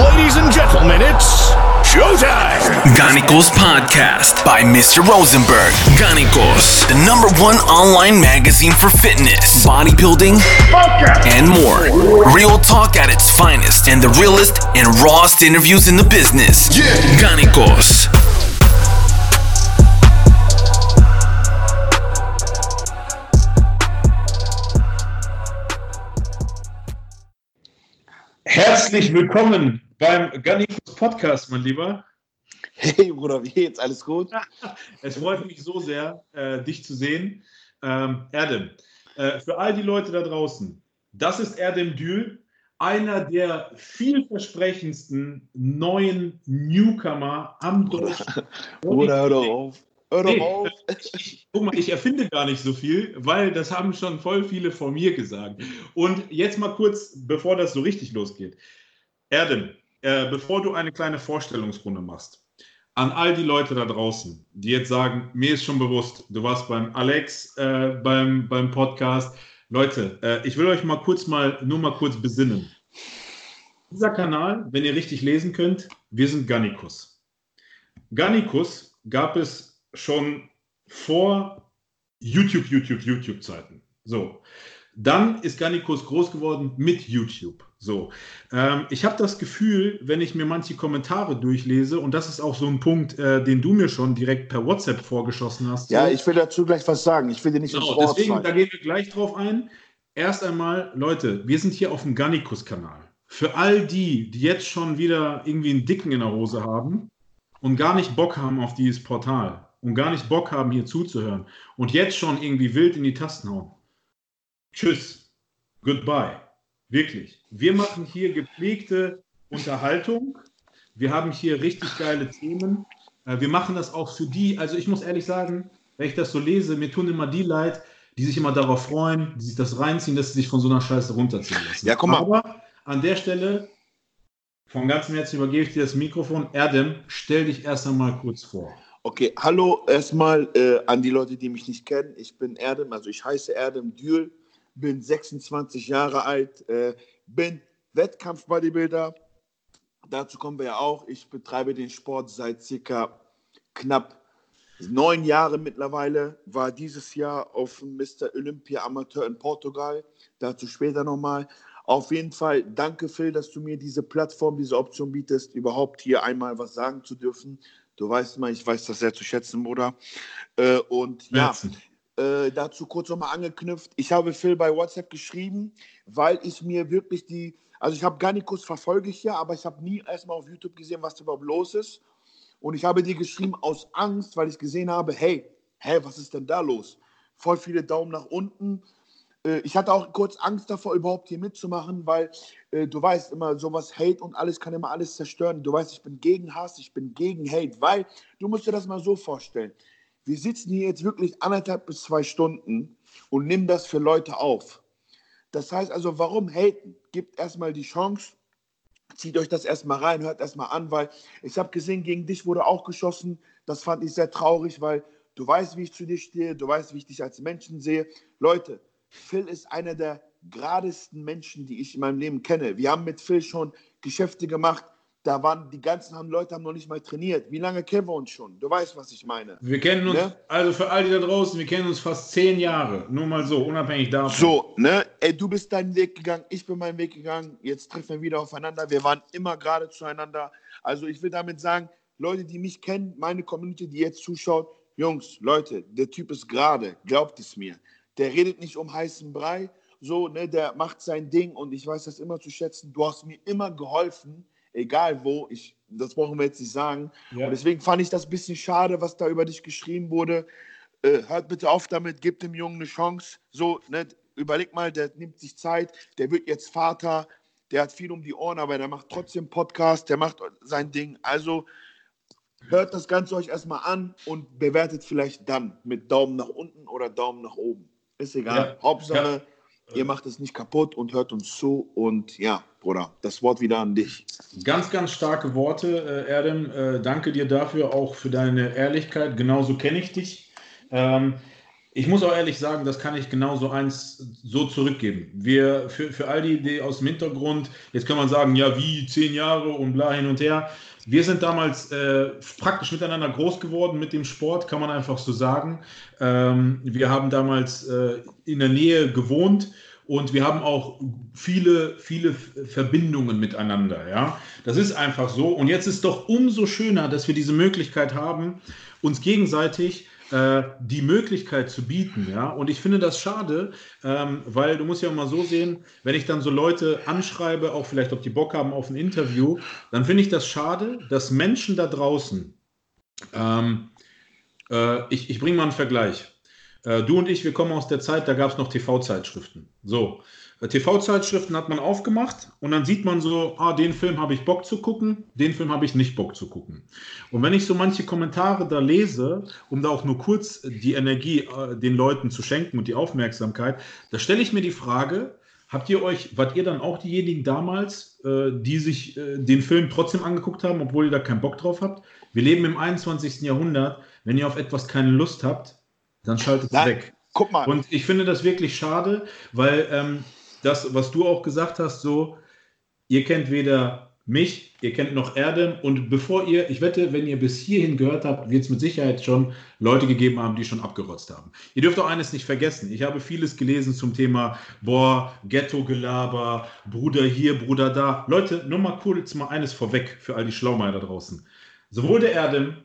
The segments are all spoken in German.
Ladies and gentlemen, it's showtime. Ganikos Podcast by Mr. Rosenberg. Ganikos, the number one online magazine for fitness, bodybuilding, and more. Real talk at its finest and the realest and rawest interviews in the business. Yeah. Ganikos. Herzlich willkommen beim Gannikus Podcast, mein Lieber. Hey Bruder, wie geht's? Alles gut? Es freut mich so sehr, äh, dich zu sehen. Ähm, Erdem, äh, für all die Leute da draußen, das ist Erdem Dül, einer der vielversprechendsten neuen Newcomer am deutschen. Bruder, hör doch auf. Hör doch Nee, auf. ich, ich, guck mal, ich erfinde gar nicht so viel, weil das haben schon voll viele vor mir gesagt. Und jetzt mal kurz, bevor das so richtig losgeht. Erdem, äh, bevor du eine kleine Vorstellungsrunde machst, an all die Leute da draußen, die jetzt sagen, mir ist schon bewusst, du warst beim Alex äh, beim, beim Podcast. Leute, äh, ich will euch mal kurz mal, nur mal kurz besinnen. Dieser Kanal, wenn ihr richtig lesen könnt, wir sind Gannikus. Gannikus gab es schon vor YouTube, YouTube, YouTube-Zeiten. So. Dann ist Gannikus groß geworden mit YouTube. So. Ähm, ich habe das Gefühl, wenn ich mir manche Kommentare durchlese, und das ist auch so ein Punkt, äh, den du mir schon direkt per WhatsApp vorgeschossen hast. Ja, so, ich will dazu gleich was sagen. Ich will dir nicht ins Genau, Wort deswegen, da fallen. gehen wir gleich drauf ein. Erst einmal, Leute, wir sind hier auf dem Gannikus-Kanal. Für all die, die jetzt schon wieder irgendwie einen Dicken in der Hose haben und gar nicht Bock haben auf dieses Portal und gar nicht Bock haben, hier zuzuhören und jetzt schon irgendwie wild in die Tasten hauen. Tschüss. Goodbye. Wirklich. Wir machen hier gepflegte Unterhaltung. Wir haben hier richtig geile Themen. Äh, Wir machen das auch für die, also ich muss ehrlich sagen, wenn ich das so lese, mir tun immer die leid, die sich immer darauf freuen, die sich das reinziehen, dass sie sich von so einer Scheiße runterziehen lassen. Ja, guck mal. Aber an der Stelle, von ganzem Herzen übergebe ich dir das Mikrofon. Erdem, stell dich erst einmal kurz vor. Okay, hallo erstmal äh, an die Leute, die mich nicht kennen. Ich bin Erdem, also ich heiße Erdem Dül, bin 26 Jahre alt, äh, bin Wettkampf-Bodybuilder. Dazu kommen wir ja auch. Ich betreibe den Sport seit circa knapp neun Jahren mittlerweile. War dieses Jahr auf dem Mr. Olympia Amateur in Portugal. Dazu später nochmal. Auf jeden Fall danke, Phil, dass du mir diese Plattform, diese Option bietest, überhaupt hier einmal was sagen zu dürfen. Du weißt mal, ich weiß das sehr zu schätzen, Bruder. Äh, und ja. Äh, dazu kurz nochmal angeknüpft. Ich habe Phil bei WhatsApp geschrieben, weil ich mir wirklich die, also ich habe Garnikus verfolge ich ja, aber ich habe nie erstmal auf YouTube gesehen, was da überhaupt los ist. Und ich habe dir geschrieben aus Angst, weil ich gesehen habe, hey, hä, was ist denn da los? Voll viele Daumen nach unten. Äh, Ich hatte auch kurz Angst davor, überhaupt hier mitzumachen, weil äh, du weißt immer, sowas Hate und alles kann immer alles zerstören. Du weißt, ich bin gegen Hass, ich bin gegen Hate, weil du musst dir das mal so vorstellen. Wir sitzen hier jetzt wirklich anderthalb bis zwei Stunden und nehmen das für Leute auf. Das heißt also, warum haten? Gebt erstmal die Chance, zieht euch das erstmal rein, hört erstmal an, weil ich habe gesehen, gegen dich wurde auch geschossen. Das fand ich sehr traurig, weil du weißt, wie ich zu dir stehe, du weißt, wie ich dich als Menschen sehe. Leute, Phil ist einer der geradesten Menschen, die ich in meinem Leben kenne. Wir haben mit Phil schon Geschäfte gemacht. Da waren die ganzen haben Leute haben noch nicht mal trainiert. Wie lange kennen wir uns schon? Du weißt, was ich meine. Wir kennen uns, Ne? also für all die da draußen, wir kennen uns fast zehn Jahre. Nur mal so, unabhängig davon. So, ne? Ey, du bist deinen Weg gegangen, ich bin meinen Weg gegangen. Jetzt treffen wir wieder aufeinander. Wir waren immer gerade zueinander. Also ich will damit sagen, Leute, die mich kennen, meine Community, die jetzt zuschaut, Jungs, Leute, der Typ ist gerade, glaubt es mir. Der redet nicht um heißen Brei, so, ne? Der macht sein Ding und ich weiß das immer zu schätzen. Du hast mir immer geholfen, egal wo. Ich, das brauchen wir jetzt nicht sagen. Ja. Und deswegen fand ich das ein bisschen schade, was da über dich geschrieben wurde. Äh, hört bitte auf damit, gebt dem Jungen eine Chance. So, ne, überleg mal, der nimmt sich Zeit, der wird jetzt Vater, der hat viel um die Ohren, aber der macht trotzdem Podcast, der macht sein Ding. Also hört das Ganze euch erstmal an und bewertet vielleicht dann mit Daumen nach unten oder Daumen nach oben. Ist egal. Ja. Hauptsache, ihr macht es nicht kaputt und hört uns zu. Und ja, Bruder, das Wort wieder an dich. Ganz, ganz starke Worte, äh, Erdem. Äh, danke dir dafür, auch für deine Ehrlichkeit. Genauso kenne ich dich. Ähm, ich muss auch ehrlich sagen, das kann ich genauso eins so zurückgeben. Wir, für, für all die, die aus dem Hintergrund, jetzt kann man sagen, ja, wie zehn Jahre und bla hin und her. Wir sind damals äh, praktisch miteinander groß geworden mit dem Sport, kann man einfach so sagen. Ähm, wir haben damals äh, in der Nähe gewohnt und wir haben auch viele, viele Verbindungen miteinander. Ja, das ist einfach so. Und jetzt ist doch umso schöner, dass wir diese Möglichkeit haben, uns gegenseitig äh, die Möglichkeit zu bieten. Ja? Und ich finde das schade, ähm, weil du musst ja mal so sehen, wenn ich dann so Leute anschreibe, auch vielleicht, ob die Bock haben auf ein Interview, dann finde ich das schade, dass Menschen da draußen, ähm, äh, ich, ich bringe mal einen Vergleich. Äh, du und ich, wir kommen aus der Zeit, da gab es noch TV-Zeitschriften. So, TV-Zeitschriften hat man aufgemacht und dann sieht man so, ah, den Film habe ich Bock zu gucken, den Film habe ich nicht Bock zu gucken. Und wenn ich so manche Kommentare da lese, um da auch nur kurz die Energie äh, den Leuten zu schenken und die Aufmerksamkeit, da stelle ich mir die Frage, habt ihr euch, wart ihr dann auch diejenigen damals, äh, die sich äh, den Film trotzdem angeguckt haben, obwohl ihr da keinen Bock drauf habt? Wir leben im 21. Jahrhundert. Wenn ihr auf etwas keine Lust habt, dann schaltet es weg. Guck mal. Und ich finde das wirklich schade, weil ähm, das, was du auch gesagt hast, so, ihr kennt weder mich, ihr kennt noch Erdem und bevor ihr, ich wette, wenn ihr bis hierhin gehört habt, wird es mit Sicherheit schon Leute gegeben haben, die schon abgerotzt haben. Ihr dürft auch eines nicht vergessen. Ich habe vieles gelesen zum Thema, boah, Ghetto-Gelaber, Bruder hier, Bruder da. Leute, nur mal kurz mal eines vorweg für all die Schlaumeier da draußen. Sowohl der Erdem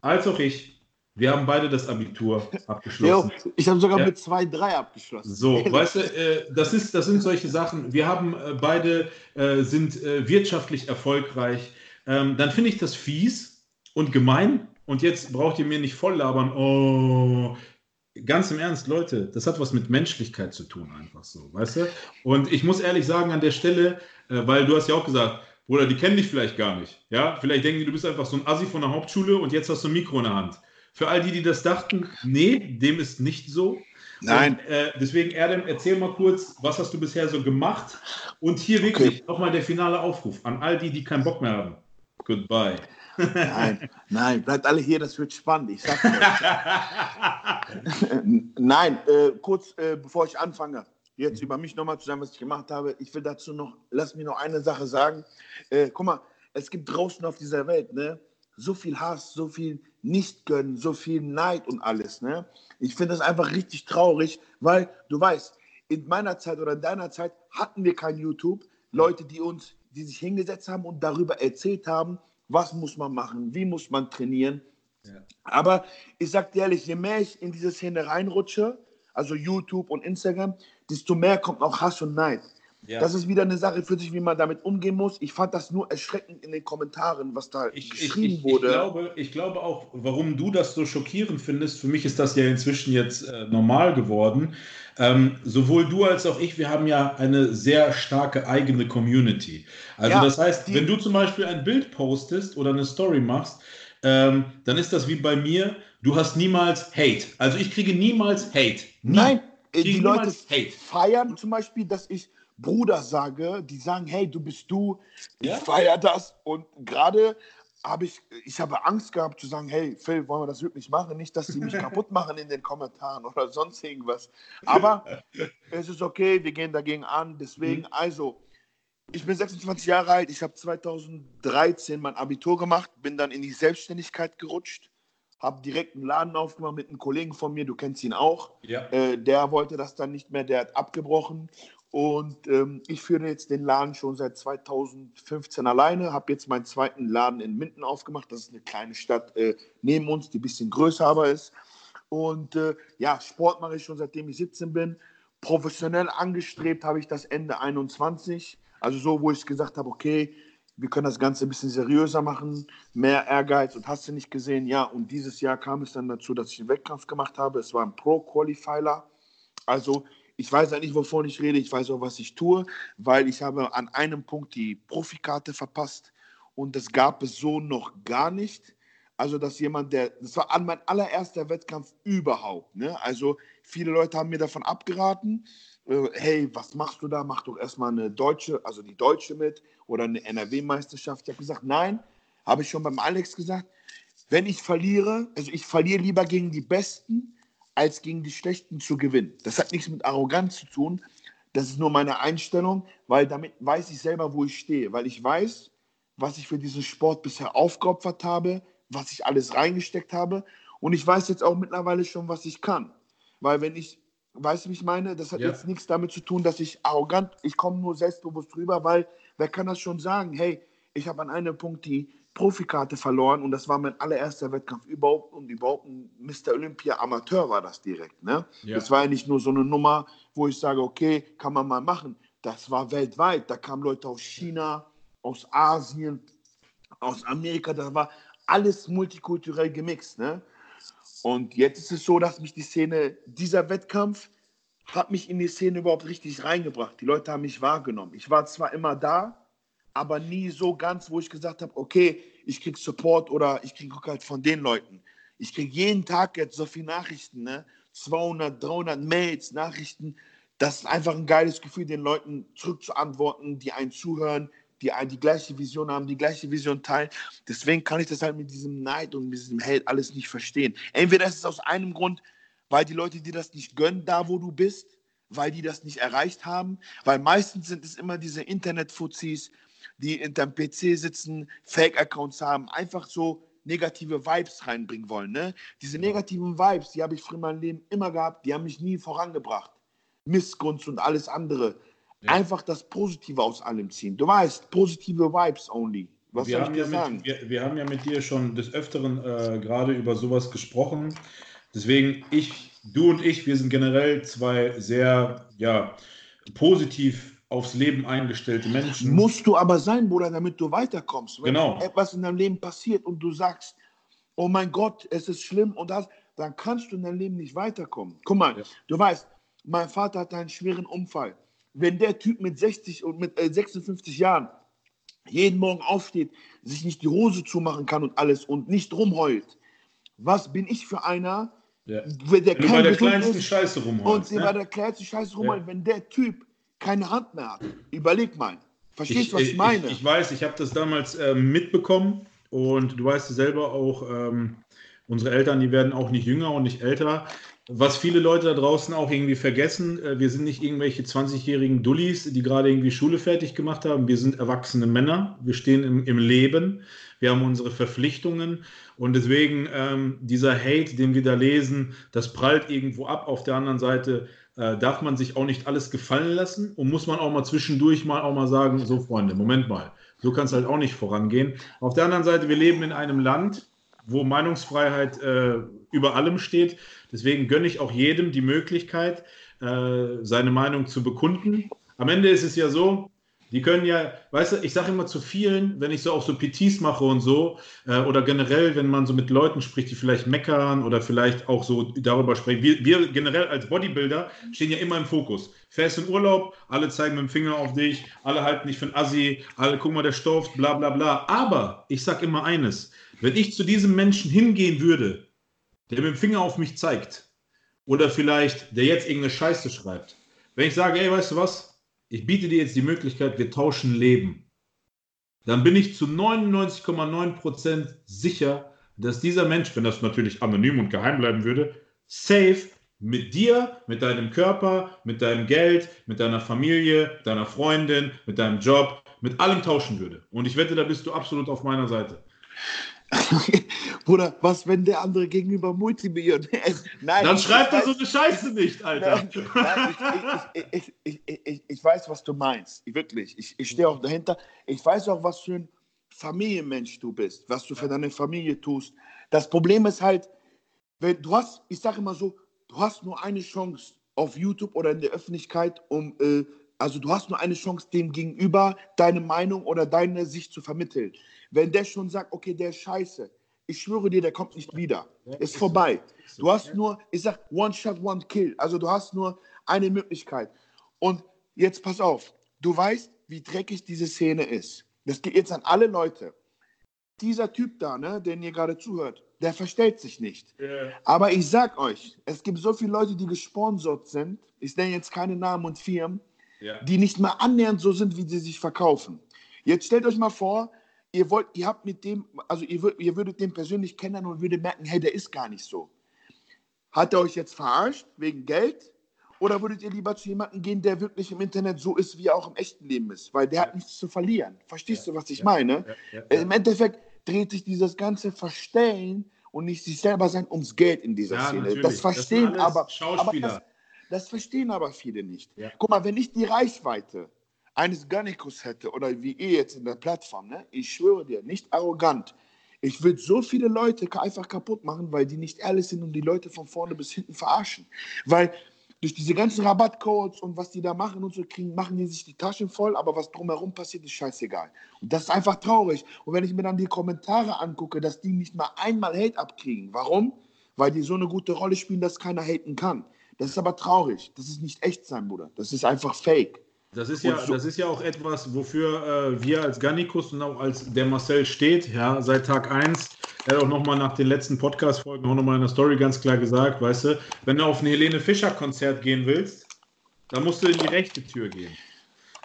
als auch ich wir haben beide das Abitur abgeschlossen. Jo, ich habe sogar ja. mit 2-3 abgeschlossen. So, weißt du, äh, das, ist, das sind solche Sachen. Wir haben äh, beide äh, sind äh, wirtschaftlich erfolgreich. Ähm, dann finde ich das fies und gemein. Und jetzt braucht ihr mir nicht voll labern. Oh, ganz im Ernst, Leute, das hat was mit Menschlichkeit zu tun, einfach so, weißt du? Und ich muss ehrlich sagen, an der Stelle, äh, weil du hast ja auch gesagt, Bruder, die kennen dich vielleicht gar nicht. Ja, vielleicht denken die, du bist einfach so ein Assi von der Hauptschule und jetzt hast du ein Mikro in der Hand. Für all die, die das dachten, nee, dem ist nicht so. Nein. Und, äh, deswegen, Erdem, erzähl mal kurz, was hast du bisher so gemacht? Und hier wirklich okay. nochmal der finale Aufruf an all die, die keinen Bock mehr haben. Goodbye. Nein, nein, bleibt alle hier, das wird spannend. Ich sag Nein, äh, kurz äh, bevor ich anfange, jetzt über mich nochmal zu sagen, was ich gemacht habe. Ich will dazu noch, lass mich noch eine Sache sagen. Äh, guck mal, es gibt draußen auf dieser Welt ne, so viel Hass, so viel nicht gönnen, so viel Neid und alles. Ne? Ich finde das einfach richtig traurig, weil du weißt, in meiner Zeit oder in deiner Zeit hatten wir kein YouTube. Leute, die uns, die sich hingesetzt haben und darüber erzählt haben, was muss man machen, wie muss man trainieren. Ja. Aber ich sag dir ehrlich, je mehr ich in diese Szene reinrutsche, also YouTube und Instagram, desto mehr kommt auch Hass und Neid. Ja. Das ist wieder eine Sache für sich, wie man damit umgehen muss. Ich fand das nur erschreckend in den Kommentaren, was da ich, geschrieben ich, ich, wurde. Ich glaube, ich glaube auch, warum du das so schockierend findest, für mich ist das ja inzwischen jetzt äh, normal geworden. Ähm, sowohl du als auch ich, wir haben ja eine sehr starke eigene Community. Also ja, das heißt, wenn du zum Beispiel ein Bild postest oder eine Story machst, ähm, dann ist das wie bei mir, du hast niemals Hate. Also ich kriege niemals Hate. Nie. Nein, die Leute Hate. feiern zum Beispiel, dass ich Bruder sage, die sagen, hey, du bist du, ich ja? feiere das. Und gerade habe ich, ich habe Angst gehabt zu sagen, hey, Phil, wollen wir das wirklich machen? Nicht, dass sie mich kaputt machen in den Kommentaren oder sonst irgendwas. Aber es ist okay, wir gehen dagegen an. Deswegen, mhm. also, ich bin 26 Jahre alt, ich habe 2013 mein Abitur gemacht, bin dann in die Selbstständigkeit gerutscht, habe direkt einen Laden aufgemacht mit einem Kollegen von mir, du kennst ihn auch. Ja. Äh, der wollte das dann nicht mehr, der hat abgebrochen und ähm, ich führe jetzt den Laden schon seit 2015 alleine, habe jetzt meinen zweiten Laden in Minden aufgemacht. Das ist eine kleine Stadt äh, neben uns, die ein bisschen größer aber ist. Und äh, ja, Sport mache ich schon seitdem ich 17 bin. Professionell angestrebt habe ich das Ende 21. Also so, wo ich gesagt habe, okay, wir können das Ganze ein bisschen seriöser machen, mehr Ehrgeiz und hast du nicht gesehen. Ja, und dieses Jahr kam es dann dazu, dass ich einen Wettkampf gemacht habe. Es war ein Pro-Qualifier. Also ich weiß eigentlich, wovon ich rede, ich weiß auch, was ich tue, weil ich habe an einem Punkt die Profikarte verpasst und das gab es so noch gar nicht. Also, dass jemand, der, das war an mein allererster Wettkampf überhaupt. Ne? Also, viele Leute haben mir davon abgeraten. Äh, hey, was machst du da? Mach doch erstmal eine deutsche, also die deutsche mit oder eine NRW-Meisterschaft. Ich habe gesagt, nein, habe ich schon beim Alex gesagt. Wenn ich verliere, also ich verliere lieber gegen die Besten, als gegen die Schlechten zu gewinnen. Das hat nichts mit Arroganz zu tun. Das ist nur meine Einstellung, weil damit weiß ich selber, wo ich stehe. Weil ich weiß, was ich für diesen Sport bisher aufgeopfert habe, was ich alles reingesteckt habe. Und ich weiß jetzt auch mittlerweile schon, was ich kann. Weil wenn ich, weißt du, wie ich meine? Das hat ja. jetzt nichts damit zu tun, dass ich arrogant, ich komme nur selbstbewusst rüber, weil wer kann das schon sagen? Hey, ich habe an einem Punkt die Profikarte verloren und das war mein allererster Wettkampf überhaupt und überhaupt ein Mr. Olympia Amateur war das direkt. Ne? Ja. Das war ja nicht nur so eine Nummer, wo ich sage, okay, kann man mal machen. Das war weltweit. Da kamen Leute aus China, aus Asien, aus Amerika. Da war alles multikulturell gemixt. Ne? Und jetzt ist es so, dass mich die Szene, dieser Wettkampf hat mich in die Szene überhaupt richtig reingebracht. Die Leute haben mich wahrgenommen. Ich war zwar immer da, aber nie so ganz, wo ich gesagt habe, okay, ich kriege Support oder ich kriege halt von den Leuten. Ich kriege jeden Tag jetzt so viele Nachrichten, ne? 200, 300 Mails, Nachrichten. Das ist einfach ein geiles Gefühl, den Leuten zurückzuantworten, die einen zuhören, die die gleiche Vision haben, die gleiche Vision teilen. Deswegen kann ich das halt mit diesem Neid und mit diesem Held alles nicht verstehen. Entweder ist es aus einem Grund, weil die Leute dir das nicht gönnen, da wo du bist, weil die das nicht erreicht haben, weil meistens sind es immer diese Internet-Fuzis, die hinterm PC sitzen, Fake-Accounts haben, einfach so negative Vibes reinbringen wollen. Ne? Diese negativen Vibes, die habe ich früher in meinem Leben immer gehabt, die haben mich nie vorangebracht. Missgunst und alles andere. Ja. Einfach das Positive aus allem ziehen. Du weißt, positive Vibes only. Was wir, haben ja mit, wir, wir, haben ja mit dir schon des Öfteren äh, gerade über sowas gesprochen. Deswegen, ich, du und ich, wir sind generell zwei sehr ja, positiv aufs Leben eingestellte Menschen. Musst du aber sein, Bruder, damit du weiterkommst. Wenn genau. etwas in deinem Leben passiert und du sagst, oh mein Gott, es ist schlimm und das, dann kannst du in deinem Leben nicht weiterkommen. Guck mal, ja. du weißt, mein Vater hatte einen schweren Unfall. Wenn der Typ mit 60 und mit äh, 56 Jahren jeden Morgen aufsteht, sich nicht die Hose zumachen kann und alles und nicht rumheult, was bin ich für einer, ja. der bei der kleinsten Scheiße rumheulst. Und ne? bei der kleinsten Scheiße rumheult, ja. wenn der Typ keine Hand mehr hat. Überleg mal. Verstehst du, was ich, meine? Ich, ich weiß, ich habe das damals äh, mitbekommen und du weißt selber auch, ähm, unsere Eltern, die werden auch nicht jünger und nicht älter. Was viele Leute da draußen auch irgendwie vergessen, äh, wir sind nicht irgendwelche 20-jährigen Dullis, die gerade irgendwie Schule fertig gemacht haben. Wir sind erwachsene Männer. Wir stehen im, im Leben. Wir haben unsere Verpflichtungen. Und deswegen ähm, dieser Hate, den wir da lesen, das prallt irgendwo ab. Auf der anderen Seite äh, darf man sich auch nicht alles gefallen lassen und muss man auch mal zwischendurch mal auch mal sagen, so Freunde, Moment mal, so kann es halt auch nicht vorangehen. Auf der anderen Seite, wir leben in einem Land, wo Meinungsfreiheit äh, über allem steht. Deswegen gönne ich auch jedem die Möglichkeit, äh, seine Meinung zu bekunden. Am Ende ist es ja so, die können ja, weißt du, ich sage immer zu vielen, wenn ich so auch so PTs mache und so, äh, oder generell, wenn man so mit Leuten spricht, die vielleicht meckern oder vielleicht auch so darüber sprechen. Wir, wir generell als Bodybuilder stehen ja immer im Fokus. Fährst in Urlaub, alle zeigen mit dem Finger auf dich, alle halten dich für ein Assi, alle guck mal, der stofft, bla bla bla. Aber ich sage immer eines, wenn ich zu diesem Menschen hingehen würde, der mit dem Finger auf mich zeigt, oder vielleicht der jetzt irgendeine Scheiße schreibt, wenn ich sage, ey, weißt du was, ich biete dir jetzt die Möglichkeit, wir tauschen Leben, dann bin ich zu 99,9% sicher, dass dieser Mensch, wenn das natürlich anonym und geheim bleiben würde, safe mit dir, mit deinem Körper, mit deinem Geld, mit deiner Familie, deiner Freundin, mit deinem Job, mit allem tauschen würde. Und ich wette, da bist du absolut auf meiner Seite. Bruder, was, wenn der andere gegenüber Multimillionär ist? Nein, Dann schreibt er so eine Scheiße nicht, Alter. Ich, ich, ich, ich, weiß, was du meinst. Wirklich. Ich, stehe auch dahinter. Ich weiß auch, was für ein Familienmensch du bist, was du für deine Familie tust. Das Problem ist halt, wenn du hast, ich sage immer so, du hast nur eine Chance auf YouTube oder in der Öffentlichkeit, um, äh, also du hast nur eine Chance, dem Gegenüber deine Meinung oder deine Sicht zu vermitteln. Wenn der schon sagt, okay, der ist scheiße, ich schwöre dir, der kommt nicht wieder. Ist vorbei. Du hast nur, ich sag, one shot, one kill. Also du hast nur eine Möglichkeit. Und jetzt pass auf, du weißt, wie dreckig diese Szene ist. Das geht jetzt an alle Leute. Dieser Typ da, ne, den ihr gerade zuhört, der verstellt sich nicht. Yeah. Aber ich sag euch, es gibt so viele Leute, die gesponsert sind. Ich nenne jetzt keine Namen und Firmen, yeah. die nicht mal annähernd so sind, wie sie sich verkaufen. Jetzt stellt euch mal vor, ihr wollt, ihr habt mit dem, also ihr, ihr würdet den persönlich kennenlernen und würdet merken, hey, der ist gar nicht so. Hat er euch jetzt verarscht wegen Geld? Oder würdet ihr lieber zu jemandem gehen, der wirklich im Internet so ist, wie er auch im echten Leben ist? Weil der hat nichts zu verlieren. Verstehst du, was ich meine? Im Endeffekt dreht sich dieses ganze Verstellen und nicht sich selber sein ums Geld in dieser Ja, Szene. natürlich. Das verstehen Das aber, aber Schauspieler. das, das verstehen aber viele nicht. Ja. Guck mal, wenn ich die Reichweite eines Gannikus hätte oder wie ihr jetzt in der Plattform, ne, ich schwöre dir, nicht arrogant. Ich würde so viele Leute einfach kaputt machen, weil die nicht ehrlich sind und die Leute von vorne bis hinten verarschen. Weil durch diese ganzen Rabattcodes und was die da machen und so kriegen, machen die sich die Taschen voll, aber was drumherum passiert, ist scheißegal. Und das ist einfach traurig. Und wenn ich mir dann die Kommentare angucke, dass die nicht mal einmal Hate abkriegen. Warum? Weil die so eine gute Rolle spielen, dass keiner haten kann. Das ist aber traurig. Das ist nicht echt sein, Bruder. Das ist einfach fake. Das ist, ja, so- das ist ja auch etwas, wofür äh, wir als Gannikus und auch als der Marcel steht, ja, seit Tag 1. Er hat auch nochmal nach den letzten Podcast-Folgen auch nochmal in der Story ganz klar gesagt, weißt du, wenn du auf ein Helene Fischer-Konzert gehen willst, dann musst du in die rechte Tür gehen.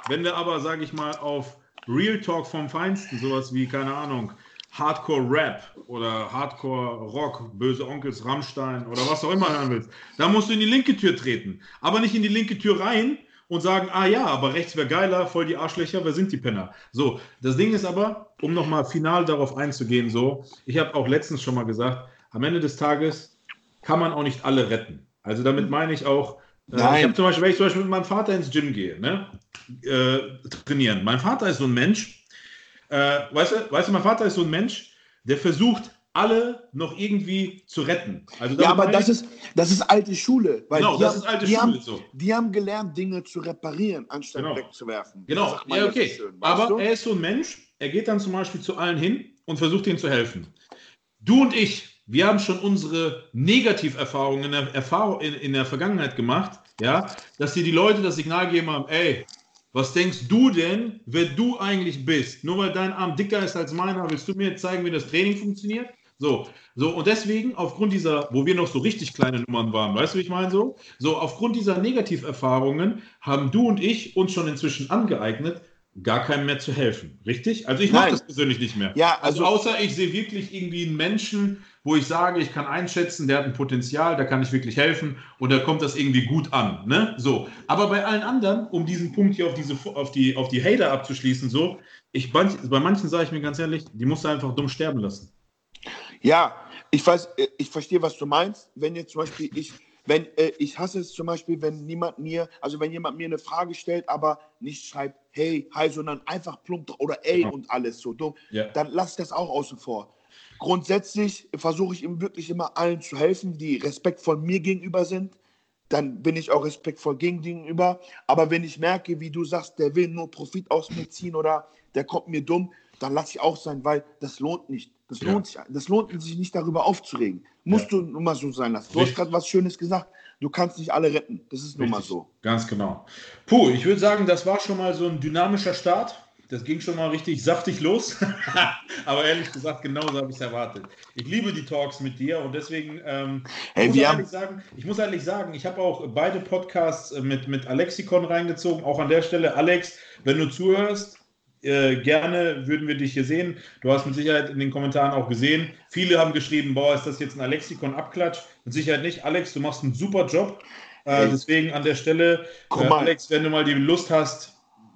Wenn du aber, sage ich mal, auf Real Talk vom Feinsten, sowas wie, keine Ahnung, Hardcore Rap oder Hardcore Rock, Böse Onkels, Rammstein oder was auch immer hören willst, dann musst du in die linke Tür treten. Aber nicht in die linke Tür rein und sagen, ah ja, aber rechts wäre geiler, voll die Arschlöcher, wer sind die Penner? So, das Ding ist aber, um nochmal final darauf einzugehen, so, ich habe auch letztens schon mal gesagt, am Ende des Tages kann man auch nicht alle retten. Also damit meine ich auch, äh, Nein. ich habe zum Beispiel, wenn ich zum Beispiel mit meinem Vater ins Gym gehe, ne, äh, trainieren. Mein Vater ist so ein Mensch, äh, weißt, du, weißt du, mein Vater ist so ein Mensch, der versucht, alle noch irgendwie zu retten. Also Ja, aber das ist, das ist alte Schule. Weil Genau, das haben, ist alte Schule, Haben, so. Die haben gelernt, Dinge zu reparieren, anstatt Genau. wegzuwerfen. Genau, man ja, okay. schön, Aber du? er ist so ein Mensch, er geht dann zum Beispiel zu allen hin und versucht ihnen zu helfen. Du und ich, wir haben schon unsere Negativerfahrungen in der, Erfahrung, in, in der Vergangenheit gemacht, ja, dass dir die Leute das Signal geben haben, ey, was denkst du denn, wer du eigentlich bist? Nur weil dein Arm dicker ist als meiner, willst du mir jetzt zeigen, wie das Training funktioniert? So, so, und deswegen, aufgrund dieser, wo wir noch so richtig kleine Nummern waren, weißt du, wie ich meine so? So, aufgrund dieser Negativerfahrungen haben du und ich uns schon inzwischen angeeignet, gar keinem mehr zu helfen. Richtig? Also ich mache das persönlich nicht mehr. Ja, also, also- außer ich sehe wirklich irgendwie einen Menschen, wo ich sage, ich kann einschätzen, der hat ein Potenzial, da kann ich wirklich helfen und da kommt das irgendwie gut an. Ne? So. Aber bei allen anderen, um diesen Punkt hier auf, diese, auf, die, auf die Hater abzuschließen, so, ich, bei manchen sage ich mir ganz ehrlich, die musst du einfach dumm sterben lassen. Ja, ich weiß, äh, ich verstehe, was du meinst. Wenn jetzt zum Beispiel ich, wenn äh, ich hasse es zum Beispiel, wenn niemand mir, also wenn jemand mir eine Frage stellt, aber nicht schreibt, hey, hi, sondern einfach plump oder ey Ja. und alles so dumm, Ja. dann lass das auch außen vor. Grundsätzlich versuche ich ihm wirklich immer allen zu helfen, die respektvoll mir gegenüber sind. Dann bin ich auch respektvoll gegen gegenüber. Aber wenn ich merke, wie du sagst, der will nur Profit aus mir ziehen oder der kommt mir dumm, dann lass ich auch sein, weil das lohnt nicht. Das Ja. lohnt sich, das lohnt sich nicht darüber aufzuregen. Musst Ja. du nun mal so sein lassen. Du Richtig. hast gerade was Schönes gesagt. Du kannst nicht alle retten. Das ist nun mal Richtig. so. Ganz genau. Puh, ich würde sagen, das war schon mal so ein dynamischer Start. Das ging schon mal richtig saftig los. Aber ehrlich gesagt, genauso habe ich es erwartet. Ich liebe die Talks mit dir und deswegen, ähm, Hey, ich, muss wir ehrlich sagen, ich muss ehrlich sagen, ich habe auch beide Podcasts äh, mit, mit Alexikon reingezogen. Auch an der Stelle, Alex, wenn du zuhörst, äh, gerne würden wir dich hier sehen. Du hast mit Sicherheit in den Kommentaren auch gesehen. Viele haben geschrieben, boah, ist das jetzt ein Alexikon-Abklatsch? Mit Sicherheit nicht. Alex, du machst einen super Job. Äh, deswegen an der Stelle, äh. Alex, wenn du mal die Lust hast,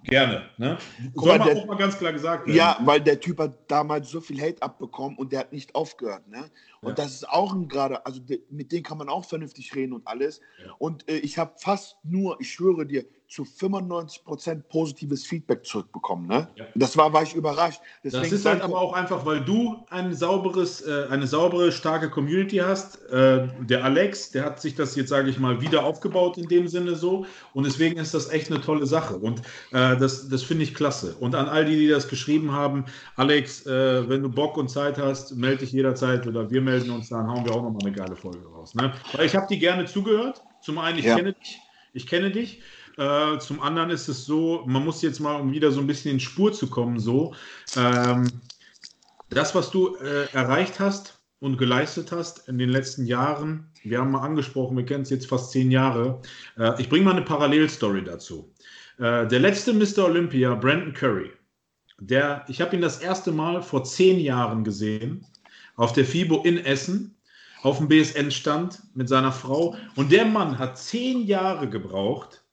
gerne. Ne? Soll man der- auch mal ganz klar gesagt werden. Ja, weil der Typ hat damals so viel Hate abbekommen und der hat nicht aufgehört. Ne? Und Ja. das ist auch ein gerade, also mit dem kann man auch vernünftig reden und alles. Ja. Und äh, ich habe fast nur, ich schwöre dir, zu 95% positives Feedback zurückbekommen. Ne? Ja. Das war, war ich überrascht. Das Deswegen ist halt aber auch einfach, weil du ein sauberes, äh, eine saubere, starke Community hast. Äh, der Alex, der hat sich das jetzt, sage ich mal, wieder aufgebaut in dem Sinne so. Und deswegen ist das echt eine tolle Sache. Und äh, das, das finde ich klasse. Und an all die, die das geschrieben haben, Alex, äh, wenn du Bock und Zeit hast, melde dich jederzeit oder wir melden uns, dann hauen wir auch nochmal eine geile Folge raus. Ne? Weil ich habe die gerne zugehört. Zum einen, ich Ja. kenne dich. Ich kenne dich. Äh, zum anderen ist es so, man muss jetzt mal, um wieder so ein bisschen in Spur zu kommen, so, ähm, das, was du äh, erreicht hast und geleistet hast in den letzten Jahren, wir haben mal angesprochen, wir kennen es jetzt fast zehn Jahre. Äh, ich bringe mal eine Parallelstory dazu. Äh, der letzte Mr. Olympia, Brandon Curry, der, ich habe ihn das erste Mal vor zehn Jahren gesehen, auf der FIBO in Essen. auf dem BSN stand mit seiner Frau. Und der Mann hat zehn Jahre gebraucht,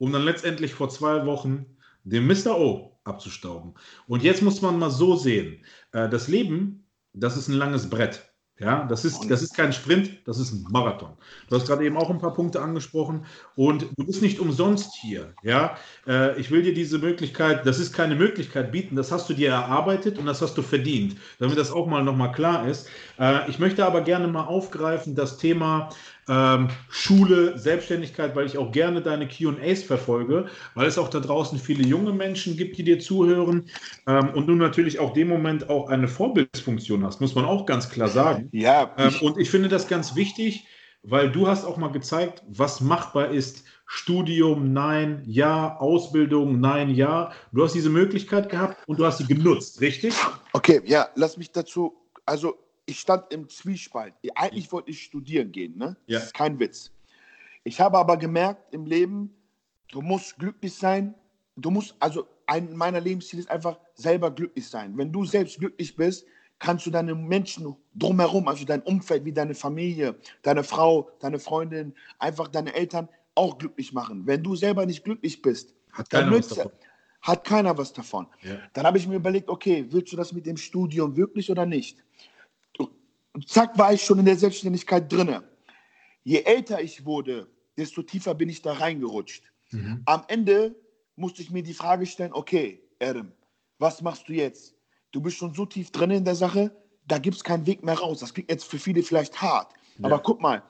um dann letztendlich vor zwei Wochen den Mr. O abzustauben. Und jetzt muss man mal so sehen: äh, Das Leben, das ist ein langes Brett. Ja, das ist, das ist kein Sprint, das ist ein Marathon. Du hast gerade eben auch ein paar Punkte angesprochen und du bist nicht umsonst hier. Ja, äh, ich will dir diese Möglichkeit, das ist keine Möglichkeit bieten, das hast du dir erarbeitet und das hast du verdient, damit das auch mal nochmal klar ist. Äh, ich möchte aber gerne mal aufgreifen, das Thema ähm, Schule, Selbstständigkeit, weil ich auch gerne deine QAs verfolge, weil es auch da draußen viele junge Menschen gibt, die dir zuhören ähm, und du natürlich auch dem Moment auch eine Vorbildsfunktion hast, muss man auch ganz klar sagen. Ja. Ähm, und ich finde das ganz wichtig, weil du hast auch mal gezeigt, was machbar ist. Studium, nein, ja, Ausbildung, nein, ja. Du hast diese Möglichkeit gehabt und du hast sie genutzt, richtig? Okay, ja, lass mich dazu, also ich stand im Zwiespalt. Eigentlich wollte ich studieren gehen, ne? Ja. Das ist kein Witz. Ich habe aber gemerkt im Leben, du musst glücklich sein. Du musst, also ein meiner Lebensstil ist einfach selber glücklich sein. Wenn du selbst glücklich bist, kannst du deine Menschen drumherum, also dein Umfeld, wie deine Familie, deine Frau, deine Freundin, einfach deine Eltern auch glücklich machen. Wenn du selber nicht glücklich bist, Hat keiner was davon. hat keiner was davon. Ja. Dann habe ich mir überlegt, okay, willst du das mit dem Studium wirklich oder nicht? Und zack, war ich schon in der Selbstständigkeit drinne. Je älter ich wurde, desto tiefer bin ich da reingerutscht. Mhm. Am Ende musste ich mir die Frage stellen, okay, Adam, was machst du jetzt? Du bist schon so tief drin in der Sache, da gibt es keinen Weg mehr raus. Das klingt jetzt für viele vielleicht hart. Ja. Aber guck mal,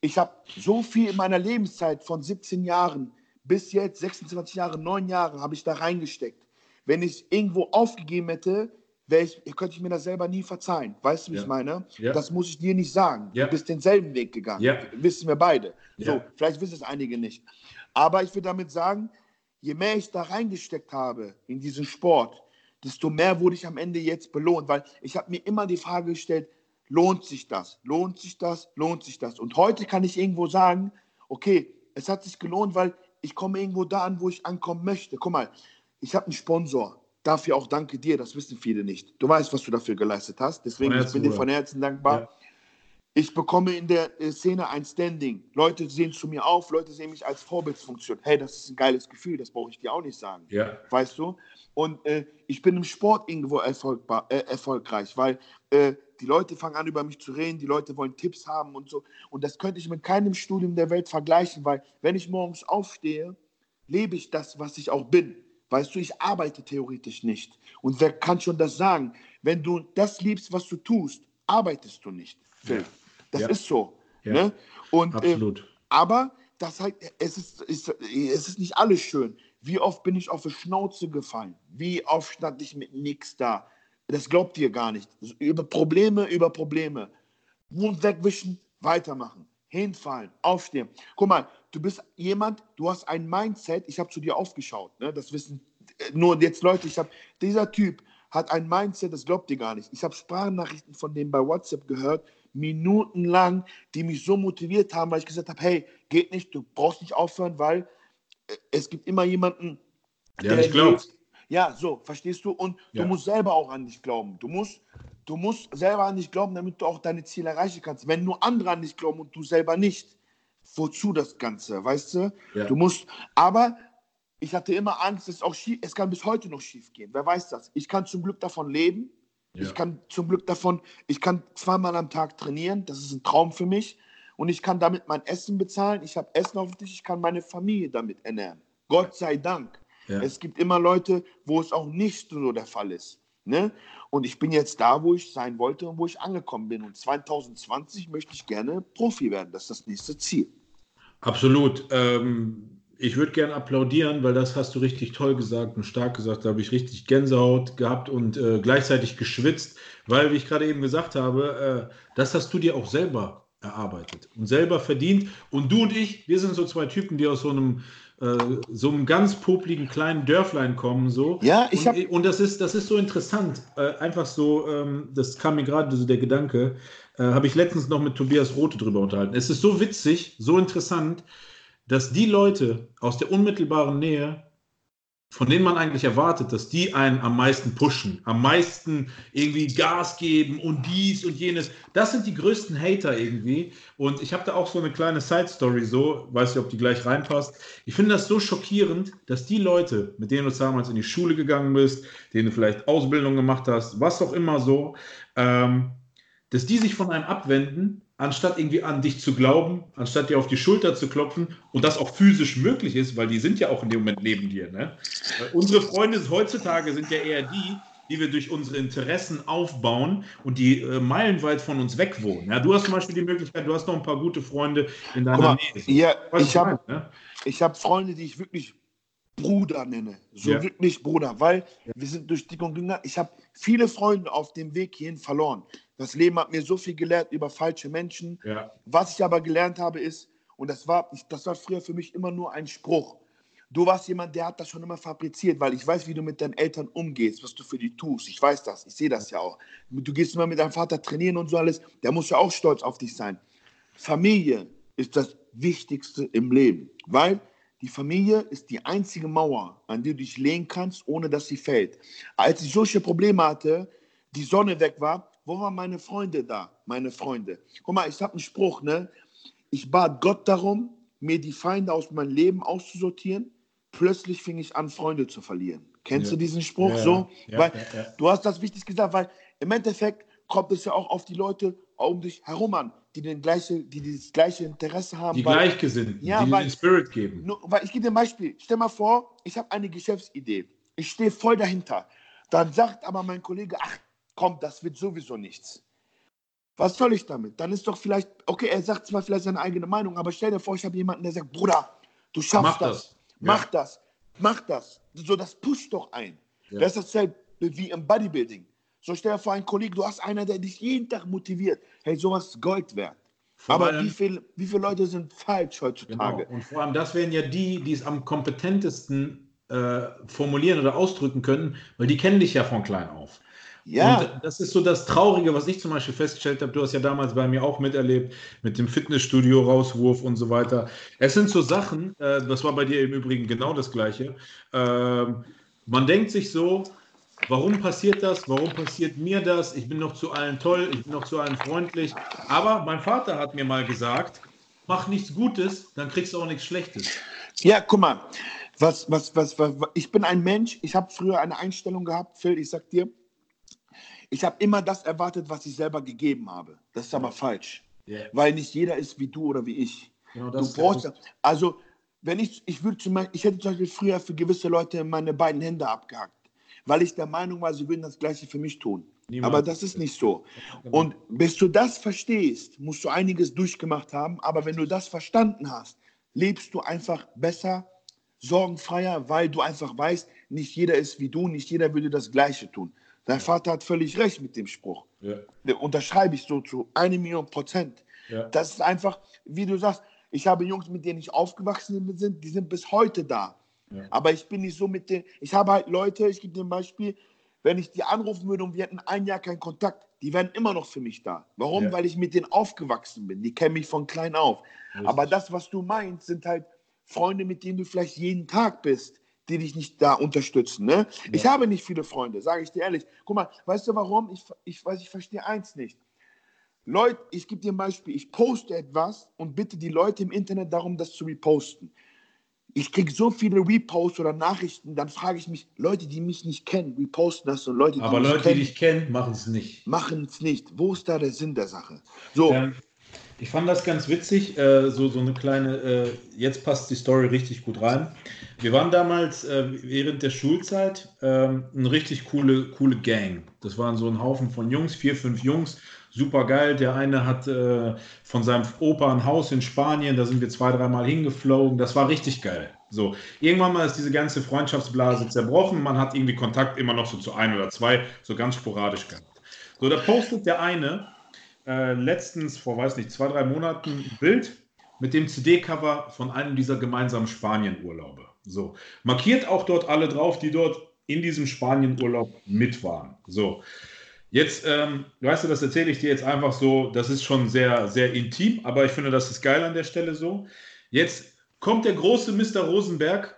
ich habe so viel in meiner Lebenszeit von 17 Jahren bis jetzt, 26 Jahre, 9 Jahre, habe ich da reingesteckt. Wenn ich irgendwo aufgegeben hätte, ich, könnte ich mir das selber nie verzeihen. Weißt du, wie Ja. ich meine? Ja. Das muss ich dir nicht sagen. Ja. Du bist denselben Weg gegangen. Wissen wir beide. So, vielleicht wissen es einige nicht. Aber ich will damit sagen, je mehr ich da reingesteckt habe in diesen Sport, desto mehr wurde ich am Ende jetzt belohnt, weil ich habe mir immer die Frage gestellt, lohnt sich das? Lohnt sich das? Lohnt sich das? Und heute kann ich irgendwo sagen, okay, es hat sich gelohnt, weil ich komme irgendwo da an, wo ich ankommen möchte. Guck mal, ich habe einen Sponsor. Dafür auch danke dir, das wissen viele nicht. Du weißt, was du dafür geleistet hast. Deswegen ich bin dir Bruder. von Herzen dankbar. Ja. Ich bekomme in der äh, Szene ein Standing. Leute sehen zu mir auf, Leute sehen mich als Vorbildsfunktion. Hey, das ist ein geiles Gefühl, das brauche ich dir auch nicht sagen. Ja. Weißt du? Und äh, ich bin im Sport irgendwo erfolgbar, äh, erfolgreich, weil äh, die Leute fangen an, über mich zu reden, die Leute wollen Tipps haben und so. Und das könnte ich mit keinem Studium der Welt vergleichen, weil wenn ich morgens aufstehe, lebe ich das, was ich auch bin. Weißt du, ich arbeite theoretisch nicht. Und wer kann schon das sagen? Wenn du das liebst, was du tust, arbeitest du nicht. Phil. Ja. Das Ja. ist so. Ja. Ne? Und, äh, Absolut. aber das halt, es ist, ist, es ist nicht alles schön. Wie oft bin ich auf die Schnauze gefallen? Wie oft stand ich mit nichts da? Das glaubt ihr gar nicht. Über Probleme, über Probleme. Mund wegwischen, weitermachen. Hinfallen, aufstehen. Guck mal, du bist jemand, du hast ein Mindset. Ich habe zu dir aufgeschaut. Ne? Das wissen äh, nur jetzt Leute. Ich habe, dieser Typ hat ein Mindset, das glaubt ihr gar nicht. Ich habe Sprachnachrichten von dem bei WhatsApp gehört, minutenlang, die mich so motiviert haben, weil ich gesagt habe, hey, geht nicht, du brauchst nicht aufhören, weil äh, es gibt immer jemanden, Der nicht glaubt. Ja, so, verstehst du? Und Ja. du musst selber auch an dich glauben. Du musst, du musst selber an dich glauben, damit du auch deine Ziele erreichen kannst. Wenn nur andere an dich glauben und du selber nicht, wozu das Ganze, weißt du? Ja. Du musst, aber ich hatte immer Angst, es auch schief, es kann bis heute noch schief gehen. Wer weiß das? Ich kann zum Glück davon leben. Ja. Ich kann zum Glück davon, ich kann zweimal am Tag trainieren. Das ist ein Traum für mich. Und ich kann damit mein Essen bezahlen. Ich habe Essen auf dem Tisch. Ich kann meine Familie damit ernähren. Gott sei Dank. Ja. Es gibt immer Leute, wo es auch nicht so der Fall ist. Ne? Und ich bin jetzt da, wo ich sein wollte und wo ich angekommen bin. Und 2020 möchte ich gerne Profi werden. Das ist das nächste Ziel. Absolut. Ähm, ich würde gerne applaudieren, weil das hast du richtig toll gesagt und stark gesagt. Da habe ich richtig Gänsehaut gehabt und äh, gleichzeitig geschwitzt, weil, wie ich gerade eben gesagt habe, äh, das hast du dir auch selber erarbeitet und selber verdient. Und du und ich, wir sind so zwei Typen, die aus so einem äh, so einem ganz popligen kleinen Dörflein kommen. So. Ja, ich hab- und, und das ist, das ist so interessant. Äh, einfach so, ähm, das kam mir gerade so der Gedanke, äh, habe ich letztens noch mit Tobias Rote drüber unterhalten. Es ist so witzig, so interessant, dass die Leute aus der unmittelbaren Nähe von denen man eigentlich erwartet, dass die einen am meisten pushen, am meisten irgendwie Gas geben und dies und jenes. Das sind die größten Hater irgendwie. Und ich habe da auch so eine kleine Side-Story so, weiß nicht, ob die gleich reinpasst. Ich finde das so schockierend, dass die Leute, mit denen du damals in die Schule gegangen bist, denen du vielleicht Ausbildung gemacht hast, was auch immer so, ähm, dass die sich von einem abwenden, anstatt irgendwie an dich zu glauben, anstatt dir auf die Schulter zu klopfen und das auch physisch möglich ist, weil die sind ja auch in dem Moment neben dir. Ne? Unsere Freunde heutzutage sind ja eher die, die wir durch unsere Interessen aufbauen und die äh, meilenweit von uns weg wohnen. Ja, du hast zum Beispiel die Möglichkeit, du hast noch ein paar gute Freunde in deiner mal, Nähe. Ja, ich habe ne? hab Freunde, die ich wirklich Bruder nenne. So ja. wirklich Bruder, weil ja. wir sind durch dick und dünn. Ich habe viele Freunde auf dem Weg hierhin verloren. Das Leben hat mir so viel gelernt über falsche Menschen. Ja. Was ich aber gelernt habe, ist, und das war, das war früher für mich immer nur ein Spruch. Du warst jemand, der hat das schon immer fabriziert, weil ich weiß, wie du mit deinen Eltern umgehst, was du für die tust. Ich weiß das, ich sehe das ja auch. Du gehst immer mit deinem Vater trainieren und so alles. Der muss ja auch stolz auf dich sein. Familie ist das Wichtigste im Leben, weil die Familie ist die einzige Mauer, an die du dich lehnen kannst, ohne dass sie fällt. Als ich solche Probleme hatte, die Sonne weg war, wo waren meine Freunde da? Meine Freunde. Guck mal, ich habe einen Spruch, ne? Ich bat Gott darum, mir die Feinde aus meinem Leben auszusortieren. Plötzlich fing ich an, Freunde zu verlieren. Kennst ja. du diesen Spruch ja, so? Ja, weil du hast das wichtig gesagt, weil im Endeffekt kommt es ja auch auf die Leute um dich herum an, die, den gleiche, die das gleiche Interesse haben. Die weil, Gleichgesinnten, ja, die weil, den Spirit geben. Nur, weil ich gebe dir ein Beispiel. Stell mal vor, ich habe eine Geschäftsidee. Ich stehe voll dahinter. Dann sagt aber mein Kollege, ach, komm, das wird sowieso nichts. Was soll ich damit? Dann ist doch vielleicht, okay, er sagt zwar vielleicht seine eigene Meinung, aber stell dir vor, ich habe jemanden, der sagt, Bruder, du schaffst mach das, das. mach ja. das, mach das. So, das pusht doch ein. Ja. Das ist dasselbe wie im Bodybuilding. So stell dir vor, ein Kollege, du hast einen, der dich jeden Tag motiviert. Hey, sowas ist Gold wert. Vor aber allem, wie, viel, wie viele Leute sind falsch heutzutage? Genau. Und vor allem, das wären ja die, die es am kompetentesten äh, formulieren oder ausdrücken können, weil die kennen dich ja von klein auf. Ja. Und das ist so das Traurige, was ich zum Beispiel festgestellt habe. Du hast ja damals bei mir auch miterlebt mit dem Fitnessstudio, Rauswurf und so weiter. Es sind so Sachen, äh, das war bei dir im Übrigen genau das Gleiche. Äh, man denkt sich so, warum passiert das? Warum passiert mir das? Ich bin noch zu allen toll, ich bin noch zu allen freundlich. Aber mein Vater hat mir mal gesagt, mach nichts Gutes, dann kriegst du auch nichts Schlechtes. Ja, guck mal, was, was, was, was ich bin ein Mensch, ich habe früher eine Einstellung gehabt, Phil, ich sag dir, ich habe immer das erwartet, was ich selber gegeben habe. Das ist aber falsch. Yeah. Weil nicht jeder ist wie du oder wie ich. Genau, du brauchst, also, wenn ich, ich würde zum Beispiel, ich hätte zum Beispiel früher für gewisse Leute meine beiden Hände abgehackt, weil ich der Meinung war, sie würden das Gleiche für mich tun. Niemals. Aber das ist nicht so. Genau. Und bis du das verstehst, musst du einiges durchgemacht haben. Aber wenn du das verstanden hast, lebst du einfach besser, sorgenfreier, weil du einfach weißt, nicht jeder ist wie du, nicht jeder würde das Gleiche tun. Dein Vater hat völlig recht mit dem Spruch. Ja. Unterschreibe ich so zu eine Million Prozent. Ja. Das ist einfach, wie du sagst, ich habe Jungs, mit denen ich aufgewachsen bin, die sind bis heute da. Ja. Aber ich bin nicht so mit denen. Ich habe halt Leute, ich gebe dir ein Beispiel, wenn ich die anrufen würde und wir hätten ein Jahr keinen Kontakt, die wären immer noch für mich da. Warum? Ja. Weil ich mit denen aufgewachsen bin. Die kennen mich von klein auf. Richtig. Aber das, was du meinst, sind halt Freunde, mit denen du vielleicht jeden Tag bist die dich nicht da unterstützen. Ne? Ja. Ich habe nicht viele Freunde, sage ich dir ehrlich. Guck mal, weißt du warum? Ich, ich, weiß, ich verstehe eins nicht. Leute, ich gebe dir ein Beispiel. Ich poste etwas und bitte die Leute im Internet darum, das zu reposten. Ich kriege so viele Reposts oder Nachrichten, dann frage ich mich, Leute, die mich nicht kennen, reposten das und Leute, die Aber Leute, kennen, die dich kennen, machen es nicht. Machen es nicht. Wo ist da der Sinn der Sache? So. Ähm, ich fand das ganz witzig, äh, so, so eine kleine, äh, jetzt passt die Story richtig gut rein. Wir waren damals äh, während der Schulzeit ähm, eine richtig coole, coole Gang. Das waren so ein Haufen von Jungs, vier, fünf Jungs, super geil. Der eine hat äh, von seinem Opa ein Haus in Spanien, da sind wir zwei, dreimal hingeflogen. Das war richtig geil. So, irgendwann mal ist diese ganze Freundschaftsblase zerbrochen. Man hat irgendwie Kontakt immer noch so zu ein oder zwei, so ganz sporadisch gehabt. So, da postet der eine äh, letztens, vor weiß nicht, zwei, drei Monaten ein Bild mit dem CD-Cover von einem dieser gemeinsamen Spanien-Urlaube. So, markiert auch dort alle drauf, die dort in diesem Spanien-Urlaub mit waren. So, jetzt, ähm, weißt du, das erzähle ich dir jetzt einfach so, das ist schon sehr, sehr intim, aber ich finde, das ist geil an der Stelle so. Jetzt kommt der große Mr. Rosenberg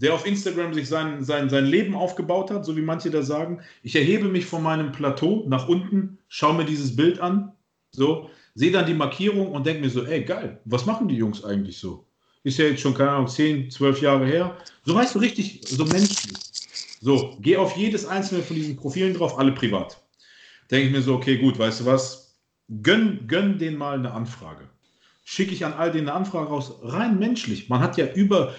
der auf Instagram sich sein, sein, sein Leben aufgebaut hat, so wie manche da sagen. Ich erhebe mich von meinem Plateau nach unten, schaue mir dieses Bild an, so, sehe dann die Markierung und denke mir so, ey, geil, was machen die Jungs eigentlich so? Ist ja jetzt schon, keine Ahnung, 10, 12 Jahre her. So weißt du richtig, so menschlich. So, geh auf jedes einzelne von diesen Profilen drauf, alle privat. Denke ich mir so, okay, gut, weißt du was? Gönn, gönn denen mal eine Anfrage schicke ich an all denen eine Anfrage raus. Rein menschlich. Man hat ja über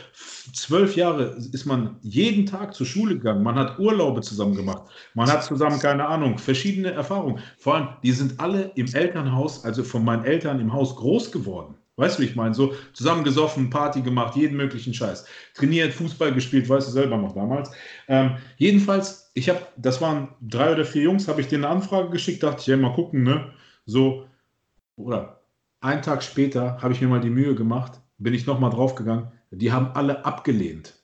zwölf Jahre, ist man jeden Tag zur Schule gegangen. Man hat Urlaube zusammen gemacht. Man hat zusammen, keine Ahnung, verschiedene Erfahrungen. Vor allem, die sind alle im Elternhaus, also von meinen Eltern im Haus groß geworden. Weißt du, wie ich meine? So zusammen gesoffen, Party gemacht, jeden möglichen Scheiß. Trainiert, Fußball gespielt, weißt du selber noch damals. Ähm, jedenfalls, ich habe, das waren drei oder vier Jungs, habe ich denen eine Anfrage geschickt, dachte ich, ja, mal gucken, ne? So, oder einen Tag später habe ich mir mal die Mühe gemacht, bin ich nochmal draufgegangen. Die haben alle abgelehnt.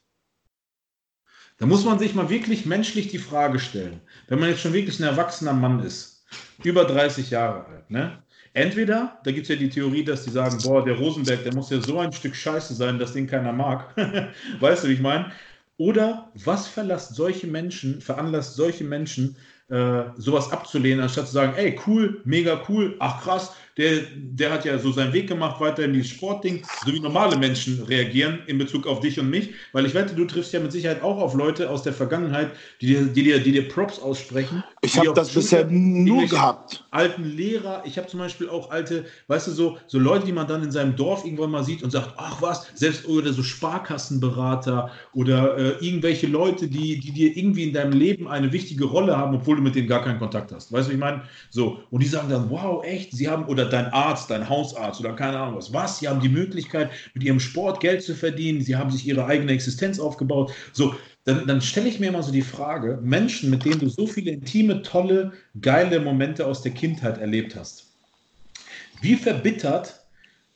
Da muss man sich mal wirklich menschlich die Frage stellen, wenn man jetzt schon wirklich ein erwachsener Mann ist, über 30 Jahre alt, ne? Entweder, da gibt es ja die Theorie, dass die sagen, boah, der Rosenberg, der muss ja so ein Stück Scheiße sein, dass den keiner mag. weißt du, wie ich meine? Oder was verlasst solche Menschen, veranlasst solche Menschen, äh, sowas abzulehnen, anstatt zu sagen, ey, cool, mega cool, ach krass, der, der hat ja so seinen Weg gemacht, weiter in dieses Sportding, so wie normale Menschen reagieren in Bezug auf dich und mich, weil ich wette, du triffst ja mit Sicherheit auch auf Leute aus der Vergangenheit, die dir, die dir, die dir Props aussprechen. Ich habe das bisher nur gehabt. Alten Lehrer, ich habe zum Beispiel auch alte, weißt du, so, so Leute, die man dann in seinem Dorf irgendwann mal sieht und sagt, ach was, selbst oder so Sparkassenberater oder äh, irgendwelche Leute, die, die dir irgendwie in deinem Leben eine wichtige Rolle haben, obwohl du mit denen gar keinen Kontakt hast. Weißt du, ich meine? So, und die sagen dann, wow, echt, sie haben, oder dein Arzt, dein Hausarzt oder keine Ahnung was. Was? Sie haben die Möglichkeit, mit ihrem Sport Geld zu verdienen. Sie haben sich ihre eigene Existenz aufgebaut. So, dann, dann stelle ich mir immer so die Frage: Menschen, mit denen du so viele intime, tolle, geile Momente aus der Kindheit erlebt hast. Wie verbittert,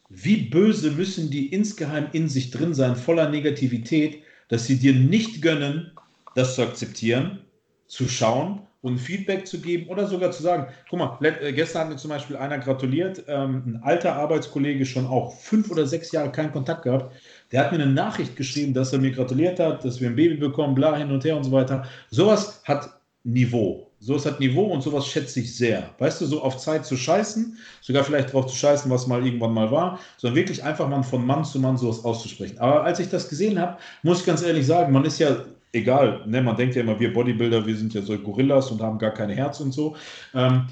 wie böse müssen die insgeheim in sich drin sein, voller Negativität, dass sie dir nicht gönnen, das zu akzeptieren, zu schauen und Feedback zu geben oder sogar zu sagen, guck mal, äh, gestern hat mir zum Beispiel einer gratuliert, ähm, ein alter Arbeitskollege, schon auch fünf oder sechs Jahre keinen Kontakt gehabt, der hat mir eine Nachricht geschrieben, dass er mir gratuliert hat, dass wir ein Baby bekommen, bla hin und her und so weiter. Sowas hat Niveau. Sowas hat Niveau und sowas schätze ich sehr. Weißt du, so auf Zeit zu scheißen, sogar vielleicht drauf zu scheißen, was mal irgendwann mal war, sondern wirklich einfach mal von Mann zu Mann sowas auszusprechen. Aber als ich das gesehen habe, muss ich ganz ehrlich sagen, man ist ja egal, ne, man denkt ja immer, wir Bodybuilder, wir sind ja so Gorillas und haben gar kein Herz und so. Ähm,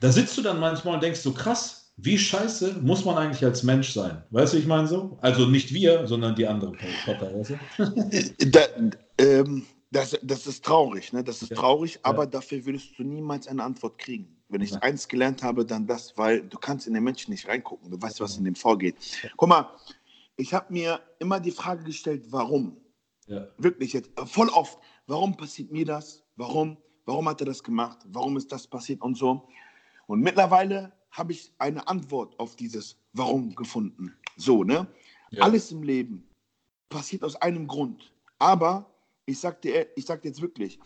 da sitzt du dann manchmal und denkst so, krass, wie scheiße muss man eigentlich als Mensch sein? Weißt du, ich meine so? Also nicht wir, sondern die anderen Potter, weißt du? da, ähm, das, das ist traurig, ne? Das ist ja. traurig, aber ja. dafür würdest du niemals eine Antwort kriegen. Wenn ich ja. eins gelernt habe, dann das, weil du kannst in den Menschen nicht reingucken. Du weißt, was in dem vorgeht. Guck mal, ich habe mir immer die Frage gestellt, warum? Wirklich jetzt, äh, voll oft. Warum passiert mir das? Warum? Warum hat er das gemacht? Warum ist das passiert und so? Und mittlerweile habe ich eine Antwort auf dieses Warum gefunden. So, ne? Ja. Alles im Leben passiert aus einem Grund. Aber ich sag dir, ich sag dir jetzt wirklich,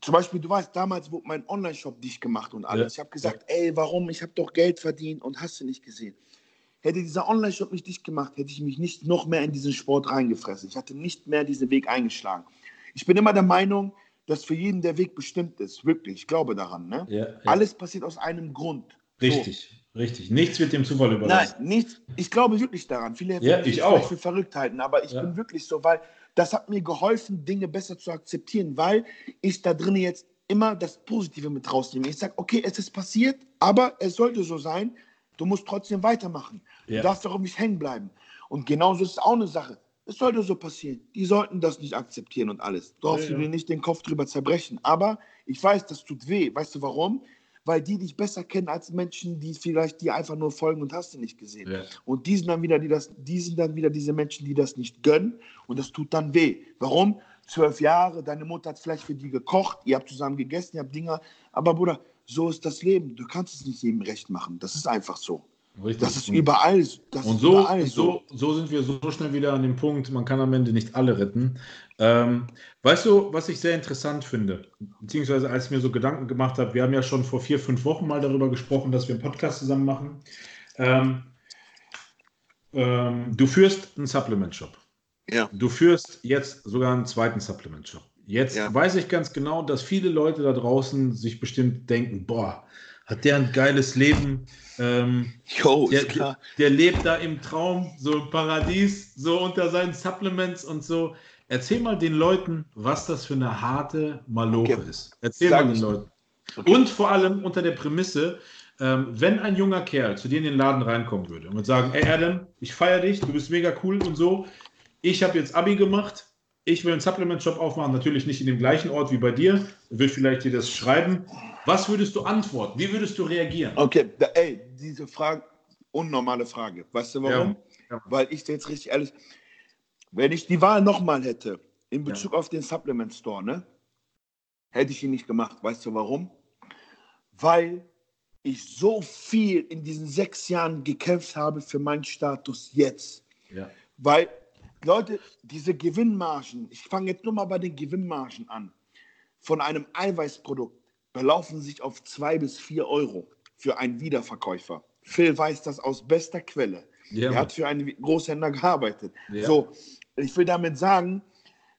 zum Beispiel, du weißt, damals wurde mein Online-Shop dicht gemacht und alles. Ja. Ich habe gesagt, ey, warum? Ich habe doch Geld verdient und hast du nicht gesehen. Hätte dieser Online-Shop nicht dicht gemacht, hätte ich mich nicht noch mehr in diesen Sport reingefressen. Ich hatte nicht mehr diesen Weg eingeschlagen. Ich bin immer der Meinung, dass für jeden der Weg bestimmt ist. Wirklich, ich glaube daran. Ne? Ja, ja. Alles passiert aus einem Grund. Richtig, so. richtig. Nichts wird dem Zufall überlassen. Nein, nichts. Ich glaube wirklich daran. Viele ja, ich auch. für verrückt halten, aber ich ja. bin wirklich so, weil das hat mir geholfen, Dinge besser zu akzeptieren, weil ich da drin jetzt immer das Positive mit rausnehme. Ich sage, okay, es ist passiert, aber es sollte so sein. Du musst trotzdem weitermachen. Ja. Du darfst auch nicht hängen bleiben. Und genauso ist es auch eine Sache. Es sollte so passieren. Die sollten das nicht akzeptieren und alles. Du darfst ja, ja. dir nicht den Kopf drüber zerbrechen. Aber ich weiß, das tut weh. Weißt du warum? Weil die dich besser kennen als Menschen, die vielleicht dir einfach nur folgen und hast du nicht gesehen. Ja. Und die sind, dann wieder, die, das, die sind dann wieder diese Menschen, die das nicht gönnen. Und das tut dann weh. Warum? Zwölf Jahre, deine Mutter hat vielleicht für die gekocht, ihr habt zusammen gegessen, ihr habt Dinge. Aber Bruder, so ist das Leben. Du kannst es nicht jedem recht machen. Das ist einfach so. Richtig. Das ist überall. Das und so, überall so. so, sind wir so schnell wieder an dem Punkt, man kann am Ende nicht alle retten. Ähm, weißt du, was ich sehr interessant finde, beziehungsweise als ich mir so Gedanken gemacht habe, wir haben ja schon vor vier, fünf Wochen mal darüber gesprochen, dass wir einen Podcast zusammen machen. Ähm, ähm, du führst einen Supplement-Shop. ja. du führst jetzt sogar einen zweiten Supplement-Shop. Jetzt ja. weiß ich ganz genau, dass viele Leute da draußen sich bestimmt denken, boah, hat der ein geiles Leben. Ähm, jo, der, der, der, lebt da im Traum, so im Paradies, so unter seinen Supplements und so. Erzähl mal den Leuten, was das für eine harte Maloche okay. ist. Erzähl Sag mal den Leuten. Okay. Und vor allem unter der Prämisse, ähm, wenn ein junger Kerl zu dir in den Laden reinkommen würde und würde sagen, ey Adam, ich feiere dich, du bist mega cool und so, ich habe jetzt Abi gemacht, ich will einen Supplement-Shop aufmachen, natürlich nicht in dem gleichen Ort wie bei dir, wird vielleicht dir das schreiben. Was würdest du antworten? Wie würdest du reagieren? Okay, da, ey, diese Frage, unnormale Frage. Weißt du warum? Ja, ja. Weil ich jetzt richtig ehrlich, wenn ich die Wahl nochmal hätte, in Bezug ja. auf den Supplement Store, ne, hätte ich ihn nicht gemacht. Weißt du warum? Weil ich so viel in diesen sechs Jahren gekämpft habe für meinen Status jetzt. Weil Leute, diese Gewinnmargen, ich fange jetzt nur mal bei den Gewinnmargen an, von einem Eiweißprodukt belaufen sich auf zwei bis vier Euro für einen Wiederverkäufer. Phil weiß das aus bester Quelle. Ja, er hat für einen Großhändler gearbeitet. Ja. So, ich will damit sagen,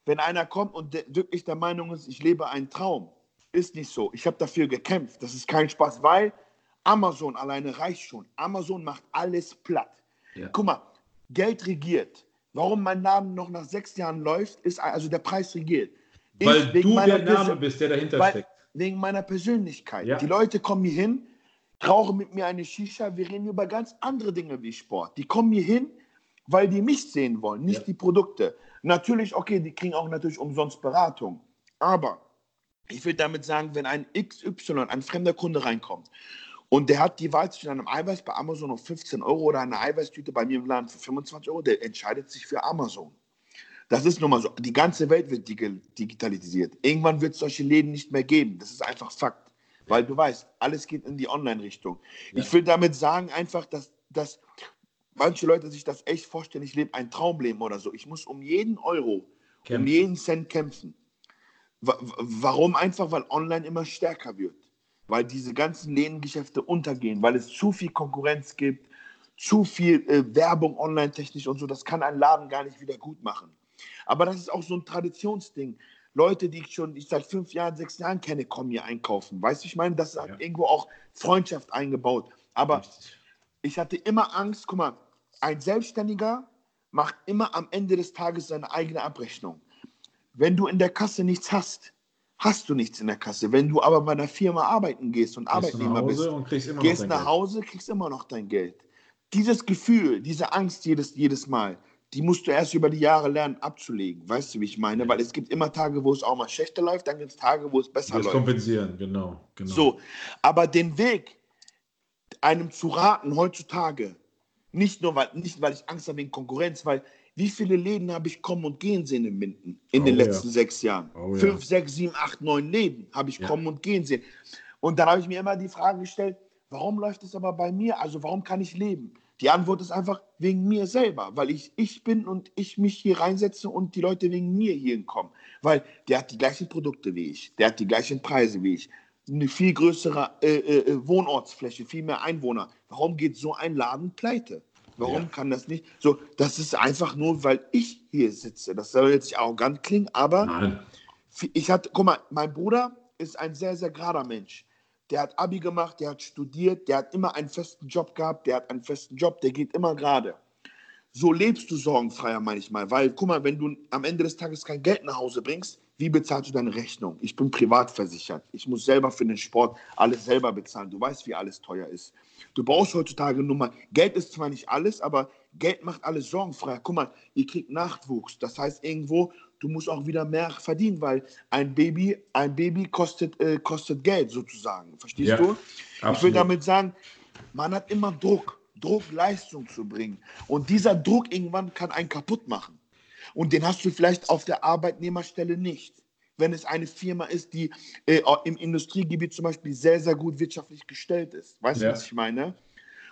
wenn einer kommt und wirklich der Meinung ist, ich lebe einen Traum, ist nicht so. Ich habe dafür gekämpft. Das ist kein Spaß, weil Amazon alleine reicht schon. Amazon macht alles platt. Ja. Guck mal, Geld regiert. Warum mein Name noch nach sechs Jahren läuft, ist also der Preis regiert. Weil ich, du der Name bist, der dahinter weil, steckt. Wegen meiner Persönlichkeit. Ja. Die Leute kommen hier hin, rauchen mit mir eine Shisha, wir reden über ganz andere Dinge wie Sport. Die kommen hier hin, weil die mich sehen wollen, nicht ja. die Produkte. Natürlich, okay, die kriegen auch natürlich umsonst Beratung. Aber ich will damit sagen, wenn ein XY, ein fremder Kunde reinkommt und der hat die Wahl zwischen einem Eiweiß bei Amazon auf 15 Euro oder einer Eiweißtüte bei mir im Laden für 25 Euro. Der entscheidet sich für Amazon. Das ist nun mal so. Die ganze Welt wird digitalisiert. Irgendwann wird es solche Läden nicht mehr geben. Das ist einfach Fakt. Weil du weißt, alles geht in die Online-Richtung. Ja. Ich will damit sagen, einfach, dass, dass manche Leute sich das echt vorstellen, ich lebe ein Traumleben oder so. Ich muss um jeden Euro, kämpfen. um jeden Cent kämpfen. Warum? Einfach, weil online immer stärker wird weil diese ganzen Lädengeschäfte untergehen, weil es zu viel Konkurrenz gibt, zu viel äh, Werbung online technisch und so. Das kann ein Laden gar nicht wieder gut machen. Aber das ist auch so ein Traditionsding. Leute, die ich schon ich seit fünf Jahren, sechs Jahren kenne, kommen hier einkaufen. Weißt du, ich meine, das hat ja. irgendwo auch Freundschaft eingebaut. Aber ich hatte immer Angst, guck mal, ein Selbstständiger macht immer am Ende des Tages seine eigene Abrechnung. Wenn du in der Kasse nichts hast, hast du nichts in der Kasse. Wenn du aber bei einer Firma arbeiten gehst und gehst Arbeitnehmer bist, und gehst nach Hause, kriegst immer noch dein Geld. Dieses Gefühl, diese Angst jedes, jedes Mal, die musst du erst über die Jahre lernen abzulegen. Weißt du, wie ich meine? Weil es gibt immer Tage, wo es auch mal schlechter läuft, dann gibt es Tage, wo es besser das läuft. kompensieren, genau, genau. So, aber den Weg, einem zu raten heutzutage, nicht nur, weil, nicht, weil ich Angst habe wegen Konkurrenz, weil wie viele Läden habe ich kommen und gehen sehen in Minden in oh, den letzten ja. sechs Jahren? Oh, Fünf, ja. sechs, sieben, acht, neun Läden habe ich ja. kommen und gehen sehen. Und dann habe ich mir immer die Frage gestellt, warum läuft es aber bei mir? Also warum kann ich leben? Die Antwort ist einfach wegen mir selber, weil ich ich bin und ich mich hier reinsetze und die Leute wegen mir hierhin kommen. Weil der hat die gleichen Produkte wie ich, der hat die gleichen Preise wie ich, eine viel größere äh, äh, äh Wohnortsfläche, viel mehr Einwohner. Warum geht so ein Laden pleite? Warum ja. kann das nicht? So, das ist einfach nur, weil ich hier sitze. Das soll jetzt nicht arrogant klingen, aber Nein. ich hatte, guck mal, mein Bruder ist ein sehr, sehr gerader Mensch. Der hat Abi gemacht, der hat studiert, der hat immer einen festen Job gehabt, der hat einen festen Job, der geht immer gerade. So lebst du sorgenfreier manchmal, weil, guck mal, wenn du am Ende des Tages kein Geld nach Hause bringst, wie bezahlst du deine Rechnung? Ich bin privat versichert. Ich muss selber für den Sport alles selber bezahlen. Du weißt, wie alles teuer ist. Du brauchst heutzutage nur mal, Geld ist zwar nicht alles, aber Geld macht alles sorgenfrei. Guck mal, ihr kriegt Nachwuchs. Das heißt irgendwo, du musst auch wieder mehr verdienen, weil ein Baby, ein Baby kostet, äh, kostet Geld sozusagen. Verstehst ja, du? Absolut. Ich will damit sagen, man hat immer Druck, Druck, Leistung zu bringen. Und dieser Druck irgendwann kann einen kaputt machen. Und den hast du vielleicht auf der Arbeitnehmerstelle nicht wenn es eine Firma ist, die äh, im Industriegebiet zum Beispiel sehr, sehr gut wirtschaftlich gestellt ist. Weißt du, ja. was ich meine?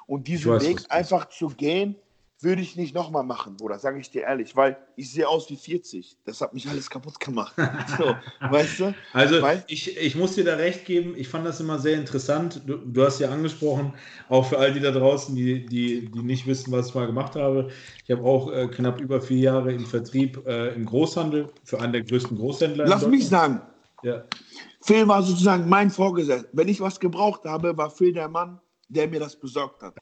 Und diesen Weg einfach zu gehen, würde ich nicht nochmal machen, Bruder, sage ich dir ehrlich, weil ich sehe aus wie 40. Das hat mich alles kaputt gemacht. So, weißt du? Also ich, ich muss dir da recht geben, ich fand das immer sehr interessant. Du, du, hast ja angesprochen, auch für all die da draußen, die, die, die nicht wissen, was ich mal gemacht habe. Ich habe auch äh, knapp über vier Jahre im Vertrieb äh, im Großhandel für einen der größten Großhändler. Lass mich sagen. Ja. Phil war sozusagen mein Vorgesetzter. Wenn ich was gebraucht habe, war Phil der Mann, der mir das besorgt hat.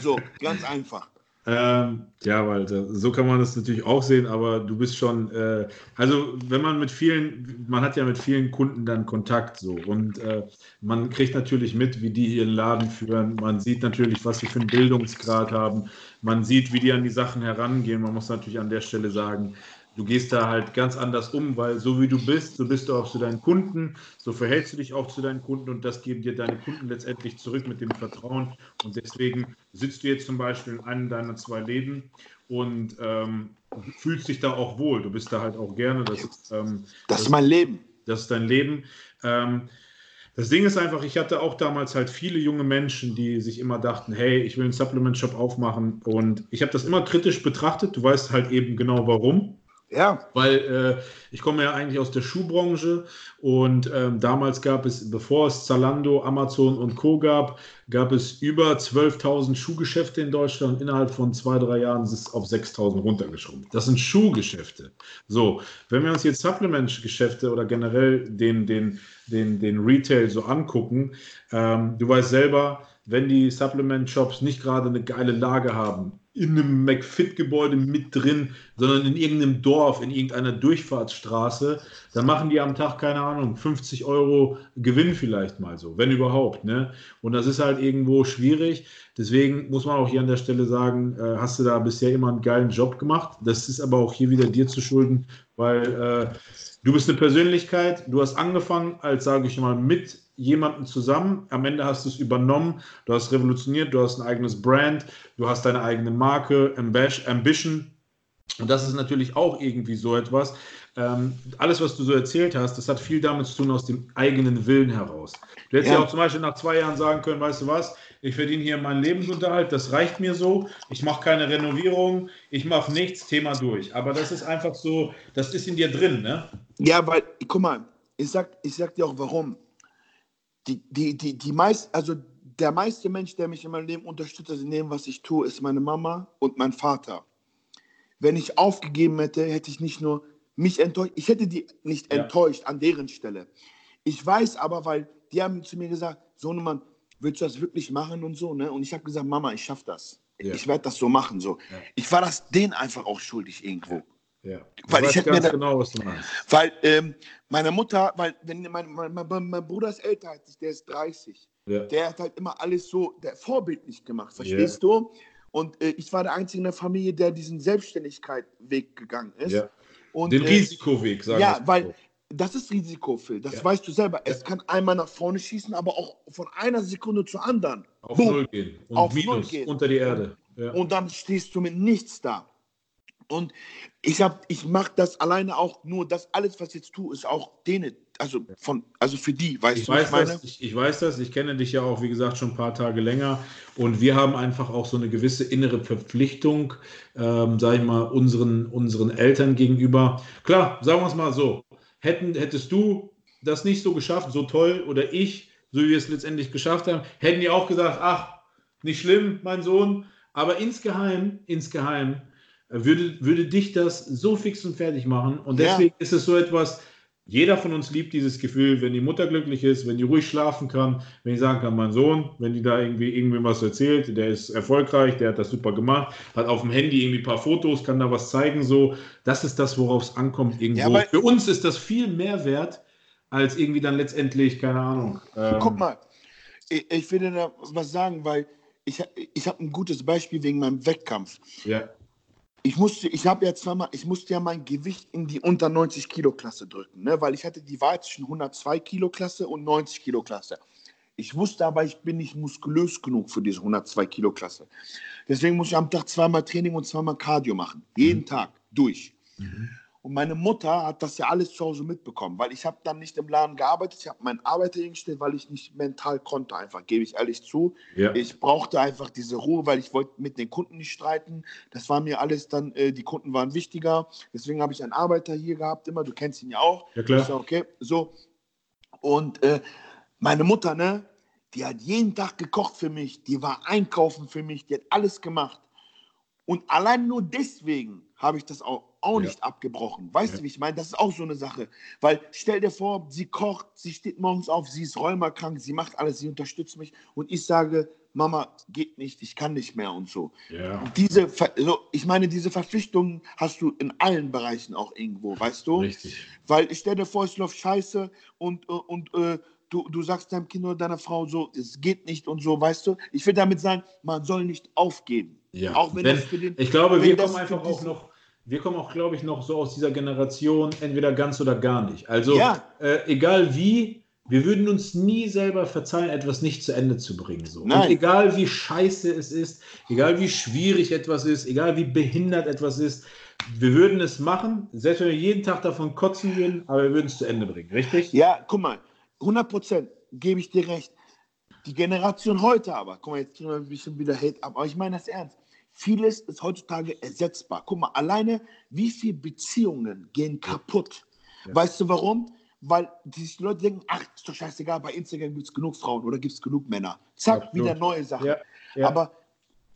So, ganz einfach. Ähm, ja, Walter, so kann man das natürlich auch sehen, aber du bist schon, äh, also wenn man mit vielen, man hat ja mit vielen Kunden dann Kontakt so. Und äh, man kriegt natürlich mit, wie die ihren Laden führen, man sieht natürlich, was sie für einen Bildungsgrad haben, man sieht, wie die an die Sachen herangehen, man muss natürlich an der Stelle sagen, du gehst da halt ganz anders um, weil so wie du bist, so bist du auch zu deinen Kunden, so verhältst du dich auch zu deinen Kunden und das geben dir deine Kunden letztendlich zurück mit dem Vertrauen. Und deswegen sitzt du jetzt zum Beispiel in einem deiner zwei Läden und ähm, fühlst dich da auch wohl. Du bist da halt auch gerne. Das ist, ähm, das ist mein Leben. Das ist dein Leben. Ähm, das Ding ist einfach, ich hatte auch damals halt viele junge Menschen, die sich immer dachten, hey, ich will einen Supplement-Shop aufmachen. Und ich habe das immer kritisch betrachtet. Du weißt halt eben genau warum. Ja. Weil äh, ich komme ja eigentlich aus der Schuhbranche und ähm, damals gab es, bevor es Zalando, Amazon und Co. gab, gab es über 12.000 Schuhgeschäfte in Deutschland. Innerhalb von zwei, drei Jahren ist es auf 6.000 runtergeschrumpft. Das sind Schuhgeschäfte. So, wenn wir uns jetzt Supplement-Geschäfte oder generell den, den, den, den Retail so angucken, ähm, du weißt selber, wenn die Supplement-Shops nicht gerade eine geile Lage haben, in einem McFit-Gebäude mit drin, sondern in irgendeinem Dorf, in irgendeiner Durchfahrtsstraße, dann machen die am Tag, keine Ahnung, 50 Euro Gewinn vielleicht mal so, wenn überhaupt. Ne? Und das ist halt irgendwo schwierig. Deswegen muss man auch hier an der Stelle sagen, äh, hast du da bisher immer einen geilen Job gemacht. Das ist aber auch hier wieder dir zu schulden, weil äh, du bist eine Persönlichkeit, du hast angefangen als, sage ich mal, mit jemanden zusammen. Am Ende hast du es übernommen, du hast revolutioniert, du hast ein eigenes Brand, du hast deine eigene Marke, Ambition. Und das ist natürlich auch irgendwie so etwas. Ähm, alles, was du so erzählt hast, das hat viel damit zu tun aus dem eigenen Willen heraus. Du hättest ja. ja auch zum Beispiel nach zwei Jahren sagen können, weißt du was, ich verdiene hier meinen Lebensunterhalt, das reicht mir so, ich mache keine Renovierung, ich mache nichts, Thema durch. Aber das ist einfach so, das ist in dir drin, ne? Ja, weil, guck mal, ich sag, ich sag dir auch warum die, die, die, die meist, also der meiste Mensch, der mich in meinem Leben unterstützt, in dem, was ich tue, ist meine Mama und mein Vater. Wenn ich aufgegeben hätte, hätte ich nicht nur mich enttäuscht, ich hätte die nicht ja. enttäuscht an deren Stelle. Ich weiß aber, weil die haben zu mir gesagt, Sohnemann, willst du das wirklich machen und so, ne? Und ich habe gesagt, Mama, ich schaffe das. Ja. Ich werde das so machen, so. Ja. Ich war das denen einfach auch schuldig irgendwo. Ja. Weil ich hätte mir da, genau, was du meinst. Weil ähm, meine Mutter, weil wenn mein, mein, mein, mein, Bruder ist älter als ich, der ist 30. Ja. Der hat halt immer alles so der vorbildlich gemacht, verstehst ja. du? Und äh, ich war der Einzige in der Familie, der diesen Selbstständigkeit-Weg gegangen ist. Ja. Und, Den äh, Risikoweg, sagen Ja, weil so. Das ist Risiko, Phil. Das weißt du selber. Es kann einmal nach vorne schießen, aber auch von einer Sekunde zur anderen. Auf Boom, Null gehen. Und auf Minus Null gehen. unter die Erde. Und dann stehst du mit nichts da. Und ich habe, ich mache das alleine auch nur, das alles, was ich jetzt tue, ist auch denen, also von, also für die, weißt ich du, weiß ich meine? Das, ich, ich, weiß das, ich kenne dich ja auch, wie gesagt, schon ein paar Tage länger und wir haben einfach auch so eine gewisse innere Verpflichtung, ähm, sage ich mal, unseren, unseren Eltern gegenüber. Klar, sagen wir es mal so, hätten, hättest du das nicht so geschafft, so toll, oder ich, so wie wir es letztendlich geschafft haben, hätten die auch gesagt, ach, nicht schlimm, mein Sohn, aber insgeheim, insgeheim würde, würde dich das so fix und fertig machen. Und deswegen ja. ist es so etwas, jeder von uns liebt dieses Gefühl, wenn die Mutter glücklich ist, wenn die ruhig schlafen kann, wenn ich sagen kann, mein Sohn, wenn die da irgendwie irgendwem was erzählt, der ist erfolgreich, der hat das super gemacht, hat auf dem Handy irgendwie ein paar Fotos, kann da was zeigen, so. Das ist das, worauf es ankommt irgendwo. Ja, Für uns ist das viel mehr wert, als irgendwie dann letztendlich, keine Ahnung. Ähm, Guck mal, ich, ich will dir da was sagen, weil ich, ich habe ein gutes Beispiel wegen meinem Wettkampf. Ja ich musste, ich habe ja zweimal, ich musste ja mein Gewicht in die unter 90 Kilo Klasse drücken, ne? weil ich hatte die Wahl zwischen 102 Kilo Klasse und 90 Kilo Klasse. Ich wusste aber, ich bin nicht muskulös genug für diese 102 Kilo Klasse. Deswegen muss ich am Tag zweimal Training und zweimal Cardio machen. Jeden mhm. Tag durch. Mhm. Und meine Mutter hat das ja alles zu Hause mitbekommen, weil ich habe dann nicht im Laden gearbeitet, ich habe meinen Arbeiter hingestellt, weil ich nicht mental konnte, einfach, gebe ich ehrlich zu. Ja. Ich brauchte einfach diese Ruhe, weil ich wollte mit den Kunden nicht streiten. Das war mir alles dann, äh, die Kunden waren wichtiger. Deswegen habe ich einen Arbeiter hier gehabt, immer, du kennst ihn ja auch. Ja, klar. Ich sag, okay, so. Und äh, meine Mutter, ne, die hat jeden Tag gekocht für mich, die war einkaufen für mich, die hat alles gemacht. Und allein nur deswegen habe ich das auch, auch Ja. nicht abgebrochen. Weißt Ja. du, wie ich meine? Das ist auch so eine Sache. Weil stell dir vor, sie kocht, sie steht morgens auf, sie ist rheumakrank, sie macht alles, sie unterstützt mich und ich sage, Mama, geht nicht, ich kann nicht mehr und so. Ja. Diese, Ver- so, ich meine, diese Verpflichtungen hast du in allen Bereichen auch irgendwo, weißt du? Richtig. Weil ich stell dir vor, es läuft scheiße und, äh, und äh, du, du sagst deinem Kind oder deiner Frau so, es geht nicht und so, weißt du? Ich will damit sagen, man soll nicht aufgeben. Ja. Auch wenn Wenn- das für den. Ich glaube, wir kommen einfach auch noch, wir kommen auch, glaube ich, noch so aus dieser Generation, entweder ganz oder gar nicht. Also, Ja. äh, egal wie, wir würden uns nie selber verzeihen, etwas nicht zu Ende zu bringen. So. Und Nein. egal wie scheiße es ist, egal wie schwierig etwas ist, egal wie behindert etwas ist, wir würden es machen, selbst wenn wir jeden Tag davon kotzen würden, aber wir würden es zu Ende bringen, richtig? Ja, guck mal, 100 Prozent gebe ich dir recht. Die Generation heute aber, guck mal, jetzt kriegen wir ein bisschen wieder Hate ab, aber ich meine das ernst. Vieles ist heutzutage ersetzbar. Guck mal, alleine wie viele Beziehungen gehen kaputt. Weißt du warum? Weil die Leute denken, ach, ist doch scheißegal, bei Instagram gibt es genug Frauen oder gibt es genug Männer. Zack, Absolut. wieder neue Sachen. Ja, ja. Aber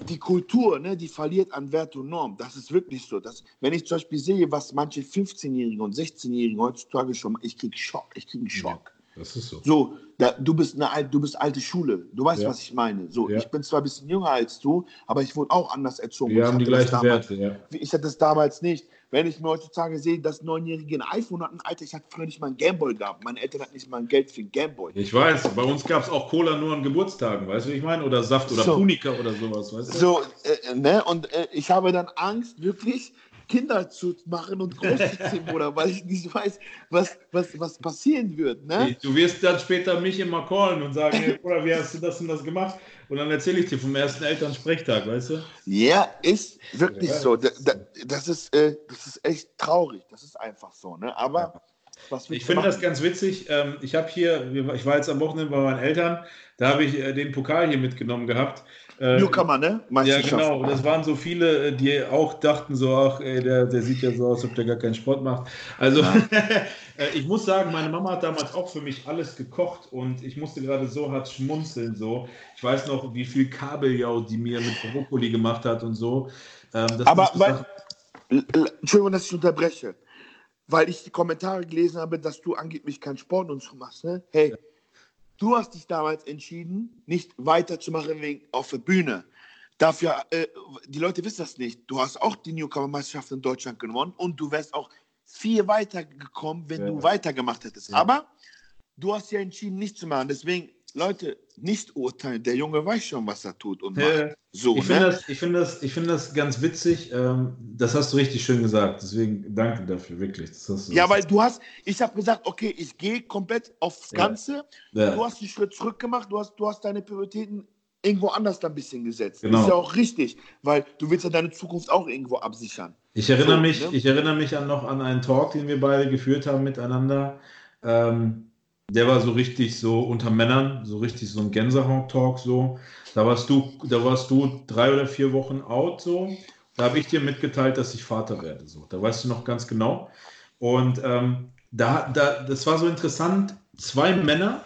die Kultur, ne, die verliert an Wert und Norm. Das ist wirklich so. Das, wenn ich zum Beispiel sehe, was manche 15-Jährigen und 16-Jährigen heutzutage schon, ich kriege Schock, ich kriege einen Schock. Das ist so. So, da, du, bist eine, du bist alte Schule. Du weißt, Ja. was ich meine. So, Ja. ich bin zwar ein bisschen jünger als du, aber ich wurde auch anders erzogen. Wir Ich haben die gleichen damals, Werte, ja. Ich hatte das damals nicht. Wenn ich mir heutzutage sehe, dass Neunjährige ein iPhone hatten, Alter, ich hatte früher nicht mal ein Gameboy gehabt. Meine Eltern hatten nicht mal ein Geld für ein Gameboy. Ich weiß, bei uns gab es auch Cola nur an Geburtstagen, weißt du, wie ich meine? Oder Saft oder So. Punika oder sowas, weißt du? So, äh, ne? Und äh, ich habe dann Angst, wirklich Kinder zu machen und großzuziehen, Bruder, weil ich nicht weiß, was, was, was passieren wird, ne? Du wirst dann später mich immer callen und sagen, hey, Bruder, wie hast du das und das gemacht? Und dann erzähle ich dir vom ersten Elternsprechtag, weißt du? Ja, ist wirklich Ja, so. Da, das das, ist, äh, das ist echt traurig. Das ist einfach so, ne? Aber was willst Ich finde das ganz witzig. Ähm, ich habe hier, ich war jetzt am Wochenende bei meinen Eltern, da habe ich äh, den Pokal hier mitgenommen gehabt. Äh, Newcomer, ne? Ja, genau. Und das waren so viele, äh, die auch dachten so, ach, ey, der, der sieht ja so aus, als ob der gar keinen Sport macht. Also, äh, ich muss sagen, meine Mama hat damals auch für mich alles gekocht und ich musste gerade so hart schmunzeln. So. Ich weiß noch, wie viel Kabeljau die mir mit Brokkoli gemacht hat und so. Ähm, das Aber weil, Entschuldigung, dass ich unterbreche. Weil ich die Kommentare gelesen habe, dass du angeblich keinen Sport und so machst, ne? Hey, du hast dich damals entschieden, nicht weiterzumachen wegen auf der Bühne. Dafür, äh, die Leute wissen das nicht. Du hast auch die Newcomer-Meisterschaft in Deutschland gewonnen und du wärst auch viel weiter gekommen, wenn Ja. du weitergemacht hättest. Ja. Aber du hast ja entschieden, nicht zu machen. Deswegen, Leute, nicht urteilen. Der Junge weiß schon, was er tut und Ja. macht. So, Ich finde ne? das, ich finde das, ich finde das ganz witzig. Ähm, das hast du richtig schön gesagt. Deswegen danke dafür, wirklich. Ja, weil du hast, ich habe gesagt, okay, ich gehe komplett aufs Ja. Ganze. Ja. Du hast einen Schritt zurück gemacht, du hast, du hast deine Prioritäten irgendwo anders ein bisschen gesetzt. Genau. Ist ja auch richtig, weil du willst ja deine Zukunft auch irgendwo absichern. Ich erinnere, So, mich, ne? ich erinnere mich an noch an einen Talk, den wir beide geführt haben miteinander. Ähm, der war so richtig so unter Männern, so richtig so ein Gänsehaut-Talk so. Da warst du, da warst du drei oder vier Wochen out so. Da habe ich dir mitgeteilt, dass ich Vater werde. So. Da weißt du noch ganz genau. Und ähm, da, da, das war so interessant. Zwei Männer,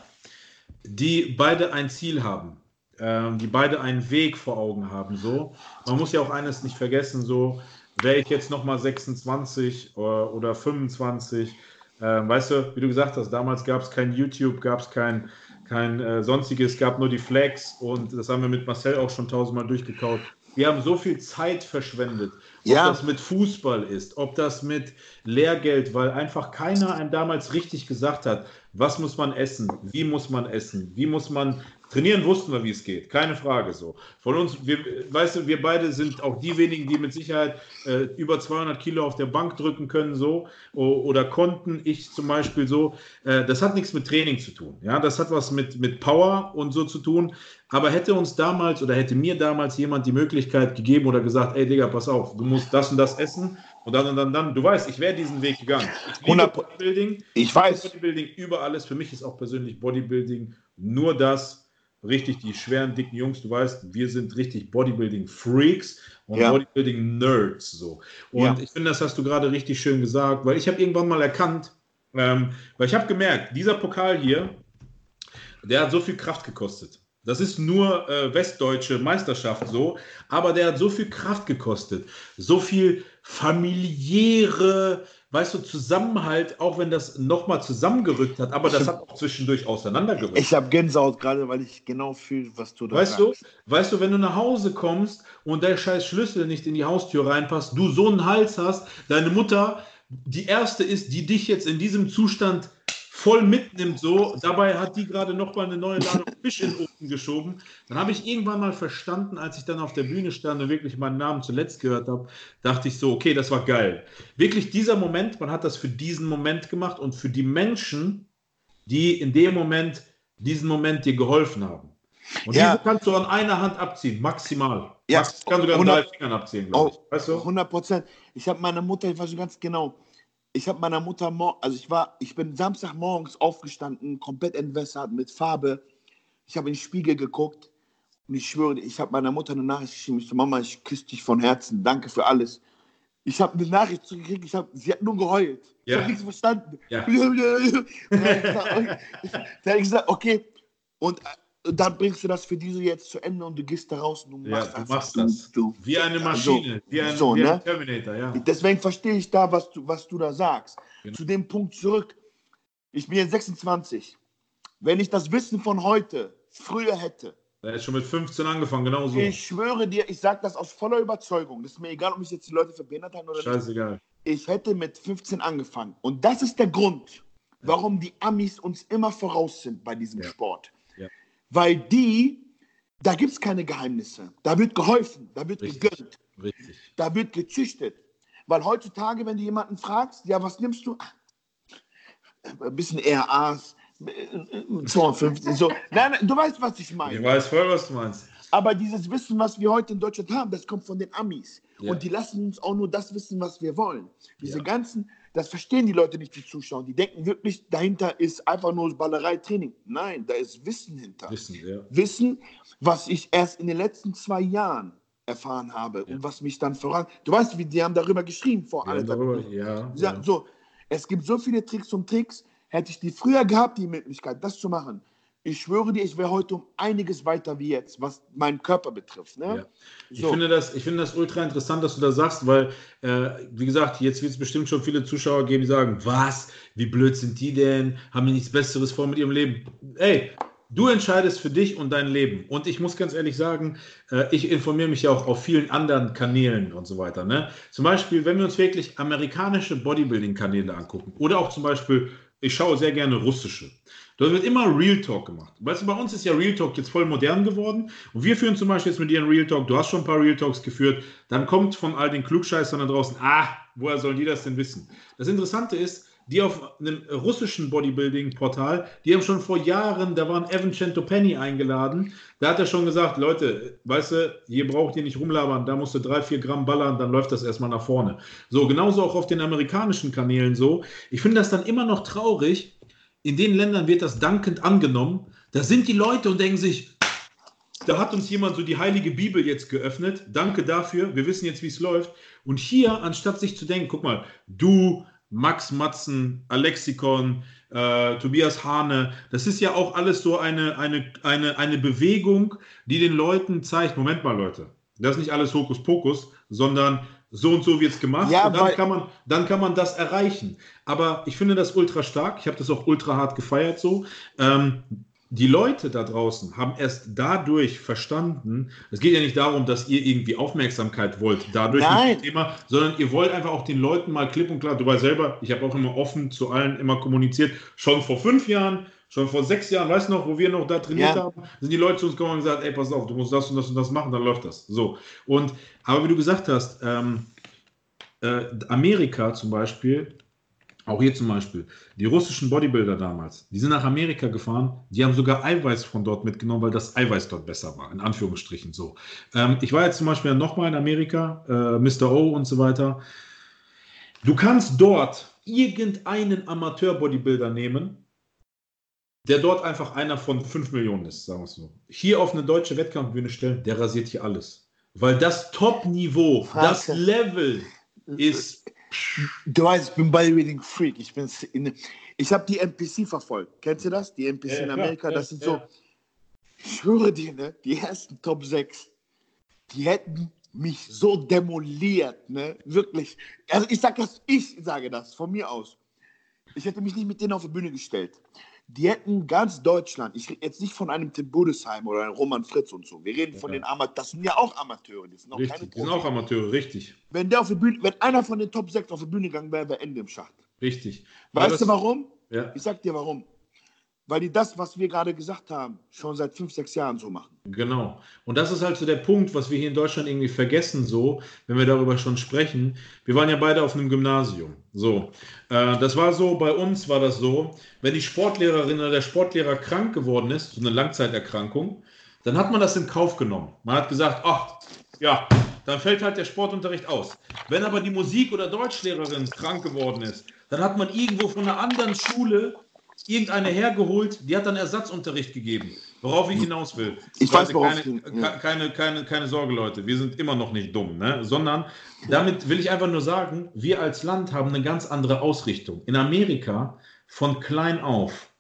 die beide ein Ziel haben, ähm, die beide einen Weg vor Augen haben. So, man muss ja auch eines nicht vergessen: so wäre ich jetzt noch mal 26 oder, oder 25, ähm, weißt du, wie du gesagt hast, damals gab es kein YouTube, gab es kein kein äh, sonstiges, gab nur die Flags und das haben wir mit Marcel auch schon tausendmal durchgekaut. Wir haben so viel Zeit verschwendet. Ob Ja. das mit Fußball ist, ob das mit Lehrgeld, weil einfach keiner einem damals richtig gesagt hat, was muss man essen, wie muss man essen, wie muss man trainieren, wussten wir, wie es geht, keine Frage so. Von uns, wir, weißt du, wir beide sind auch die wenigen, die mit Sicherheit äh, über 200 Kilo auf der Bank drücken können so oder konnten, ich zum Beispiel so. Äh, das hat nichts mit Training zu tun, ja, das hat was mit, mit Power und so zu tun. Aber hätte uns damals oder hätte mir damals jemand die Möglichkeit gegeben oder gesagt, ey Digga, pass auf, du musst das und das essen, und dann und dann, dann. Du weißt, ich wäre diesen Weg gegangen. Ich liebe Bodybuilding. Ich weiß. Bodybuilding über alles. Für mich ist auch persönlich Bodybuilding nur das, richtig die schweren, dicken Jungs. Du weißt, wir sind richtig Bodybuilding-Freaks und ja. Bodybuilding-Nerds. So. Und ja. ich finde, das hast du gerade richtig schön gesagt, weil ich habe irgendwann mal erkannt, ähm, weil ich habe gemerkt, dieser Pokal hier, der hat so viel Kraft gekostet. Das ist nur äh, westdeutsche Meisterschaft so, aber der hat so viel Kraft gekostet, so viel familiäre, weißt du, Zusammenhalt, auch wenn das nochmal zusammengerückt hat, aber das hat auch zwischendurch auseinandergerückt. Ich habe Gänsehaut gerade, weil ich genau fühle, was du da weißt sagst. Du, weißt du, wenn du nach Hause kommst und der scheiß Schlüssel nicht in die Haustür reinpasst, du so einen Hals hast, deine Mutter die erste ist, die dich jetzt in diesem Zustand voll mitnimmt, so. Dabei hat die gerade noch mal eine neue Ladung Fisch in den Ofen geschoben. Dann habe ich irgendwann mal verstanden, als ich dann auf der Bühne stand und wirklich meinen Namen zuletzt gehört habe, dachte ich so, okay, das war geil. Wirklich dieser Moment, man hat das für diesen Moment gemacht und für die Menschen, die in dem Moment diesen Moment dir geholfen haben. Und ja. diese kannst du an einer Hand abziehen, maximal. Ja, Max, kann sogar an drei Fingern abziehen, glaube ich. Weißt du? 100 Prozent. Ich habe meiner Mutter, ich weiß schon ganz genau, ich habe meiner Mutter, also ich war, ich bin Samstagmorgens aufgestanden, komplett entwässert, mit Farbe. Ich habe in den Spiegel geguckt und ich schwöre, ich habe meiner Mutter eine Nachricht geschrieben. Ich so, Mama, ich küsse dich von Herzen, danke für alles. Ich habe eine Nachricht zurückgekriegt, ich hab, sie hat nur geheult. Ja. Ich habe nichts verstanden. Ja. da habe ich gesagt, okay. Und dann bringst du das für diese jetzt zu Ende und du gehst da raus und du machst, ja, du machst das. Du, wie eine Maschine, also, wie ein, so, wie ein ne? Terminator, ja. Deswegen verstehe ich da, was du, was du da sagst. Genau. Zu dem Punkt zurück. Ich bin jetzt 26. Wenn ich das Wissen von heute früher hätte, er ist schon mit 15 angefangen, genau so. Ich schwöre dir, ich sage das aus voller Überzeugung. Das ist mir egal, ob mich jetzt die Leute verbindet haben oder Scheißegal. nicht. Ich hätte mit 15 angefangen. Und das ist der Grund, warum die Amis uns immer voraus sind bei diesem ja. Sport. Weil die, da gibt es keine Geheimnisse. Da wird geholfen, da wird Richtig. gegönnt, Richtig. da wird gezüchtet. Weil heutzutage, wenn du jemanden fragst, ja, was nimmst du? Ein bisschen RAs, 52, so. Nein, nein, du weißt, was ich meine. Ich weiß voll, was du meinst. Aber dieses Wissen, was wir heute in Deutschland haben, das kommt von den Amis. Ja. Und die lassen uns auch nur das wissen, was wir wollen. Diese ja. ganzen das verstehen die Leute nicht, die zuschauen. Die denken wirklich, dahinter ist einfach nur Ballerei, Training. Nein, da ist Wissen hinter. Wissen, ja. Wissen, was ich erst in den letzten zwei Jahren erfahren habe ja. und was mich dann voran. Du weißt, wie die haben darüber geschrieben vor allem. Ja, ja. So, es gibt so viele Tricks und Tricks. Hätte ich die früher gehabt, die Möglichkeit, das zu machen, ich schwöre dir, ich wäre heute um einiges weiter wie jetzt, was meinen Körper betrifft. Ne? Ja. Ich, so. finde das, ich finde das ultra interessant, dass du das sagst, weil, äh, wie gesagt, jetzt wird es bestimmt schon viele Zuschauer geben, die sagen, was, wie blöd sind die denn, haben die nichts Besseres vor mit ihrem Leben. Ey, du entscheidest für dich und dein Leben. Und ich muss ganz ehrlich sagen, äh, ich informiere mich ja auch auf vielen anderen Kanälen und so weiter. Ne? Zum Beispiel, wenn wir uns wirklich amerikanische Bodybuilding-Kanäle angucken oder auch zum Beispiel, ich schaue sehr gerne russische. Dort wird immer Real Talk gemacht. Weißt du, bei uns ist ja Real Talk jetzt voll modern geworden. Und wir führen zum Beispiel jetzt mit dir einen Real Talk. Du hast schon ein paar Real Talks geführt. Dann kommt von all den Klugscheißern da draußen, ah, woher sollen die das denn wissen? Das Interessante ist, die auf einem russischen Bodybuilding-Portal, die haben schon vor Jahren, da war ein Evan Centopeni eingeladen, da hat er schon gesagt, Leute, weißt du, hier braucht ihr nicht rumlabern, da musst du drei, vier Gramm ballern, dann läuft das erstmal nach vorne. So, genauso auch auf den amerikanischen Kanälen so. Ich finde das dann immer noch traurig, in den Ländern wird das dankend angenommen. Da sind die Leute und denken sich, da hat uns jemand so die heilige Bibel jetzt geöffnet. Danke dafür. Wir wissen jetzt, wie es läuft. Und hier, anstatt sich zu denken, guck mal, du, Max Matzen, Alexikon, äh, Tobias Hane, das ist ja auch alles so eine, eine, eine, eine Bewegung, die den Leuten zeigt, Moment mal, Leute, das ist nicht alles Hokuspokus, sondern so und so wird es gemacht ja, und dann kann, man, dann kann man das erreichen. Aber ich finde das ultra stark. Ich habe das auch ultra hart gefeiert so. Ähm, die Leute da draußen haben erst dadurch verstanden, es geht ja nicht darum, dass ihr irgendwie Aufmerksamkeit wollt, dadurch nicht Thema, sondern ihr wollt einfach auch den Leuten mal klipp und klar, du weißt selber, ich habe auch immer offen zu allen immer kommuniziert, schon vor fünf Jahren, schon vor sechs Jahren, weißt du noch, wo wir noch da trainiert ja. haben, sind die Leute zu uns gekommen und gesagt, ey, pass auf, du musst das und das und das machen, dann läuft das. So. Und, aber wie du gesagt hast, ähm, äh, Amerika zum Beispiel, auch hier zum Beispiel, die russischen Bodybuilder damals, die sind nach Amerika gefahren, die haben sogar Eiweiß von dort mitgenommen, weil das Eiweiß dort besser war, in Anführungsstrichen so. Ähm, ich war jetzt zum Beispiel nochmal in Amerika, äh, Mr. O und so weiter. Du kannst dort irgendeinen Amateur-Bodybuilder nehmen, der dort einfach einer von 5 Millionen ist, sagen wir es so. Hier auf eine deutsche Wettkampfbühne stellen, der rasiert hier alles. Weil das Top-Niveau, das Level ist. Du weißt, ich bin Bodybuilding-Freak. Ich, ich habe die NPC verfolgt. Kennst du das? Die NPC ja, in Amerika, das sind so. Ich höre dir, ne, die ersten Top 6, die hätten mich so demoliert, ne? Wirklich. Also ich sage das, ich sage das von mir aus. Ich hätte mich nicht mit denen auf die Bühne gestellt. Die hätten ganz Deutschland, ich rede jetzt nicht von einem Tim Budesheim oder einem Roman Fritz und so. Wir reden ja. von den Amateuren, das sind ja auch Amateure, das sind auch richtig, keine Die sind auch Amateure, richtig. Wenn der auf die Bühne, wenn einer von den Top 6 auf die Bühne gegangen wäre, wäre Ende im Schacht. Richtig. Weißt du warum? Ja. Ich sag dir warum weil die das, was wir gerade gesagt haben, schon seit fünf, sechs Jahren so machen. Genau. Und das ist halt so der Punkt, was wir hier in Deutschland irgendwie vergessen, so, wenn wir darüber schon sprechen. Wir waren ja beide auf einem Gymnasium. So. Äh, das war so, bei uns war das so, wenn die Sportlehrerin oder der Sportlehrer krank geworden ist, so eine Langzeiterkrankung, dann hat man das in Kauf genommen. Man hat gesagt, ach, ja, dann fällt halt der Sportunterricht aus. Wenn aber die Musik- oder Deutschlehrerin krank geworden ist, dann hat man irgendwo von einer anderen Schule irgendeine hergeholt, die hat dann Ersatzunterricht gegeben. Worauf ich hinaus will. Ich weiß, worauf keine, ja. keine, keine, keine Sorge, Leute, wir sind immer noch nicht dumm, ne? sondern damit will ich einfach nur sagen, wir als Land haben eine ganz andere Ausrichtung. In Amerika, von klein auf,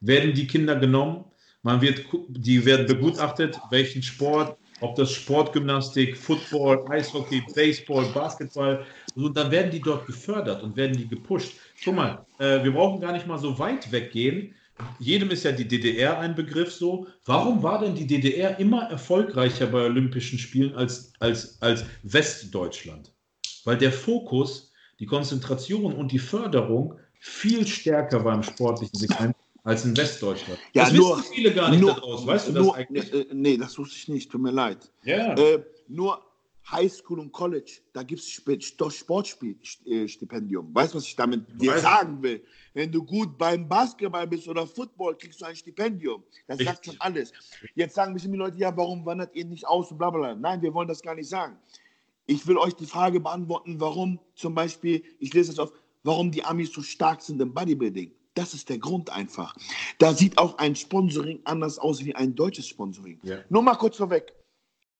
werden die Kinder genommen, man wird, die werden begutachtet, welchen Sport, ob das Sportgymnastik, Football, Eishockey, Baseball, Basketball, und dann werden die dort gefördert und werden die gepusht. Guck mal, äh, wir brauchen gar nicht mal so weit weggehen. Jedem ist ja die DDR ein Begriff so. Warum war denn die DDR immer erfolgreicher bei Olympischen Spielen als, als, als Westdeutschland? Weil der Fokus, die Konzentration und die Förderung viel stärker war im sportlichen Segment als in Westdeutschland. Ja, das nur, wissen viele gar nicht nur, daraus. Weißt du das nur, eigentlich? Äh, nee, das wusste ich nicht. Tut mir leid. Ja. Äh, nur Highschool und College, da gibt es Sportstipendium. Weißt du, was ich damit dir sagen will? Wenn du gut beim Basketball bist oder Football, kriegst du ein Stipendium. Das Richtig. sagt schon alles. Jetzt sagen bestimmt die Leute, ja, warum wandert ihr nicht aus und bla bla. Nein, wir wollen das gar nicht sagen. Ich will euch die Frage beantworten, warum zum Beispiel, ich lese das auf, warum die Amis so stark sind im Bodybuilding. Das ist der Grund einfach. Da sieht auch ein Sponsoring anders aus wie ein deutsches Sponsoring. Ja. Nur mal kurz vorweg.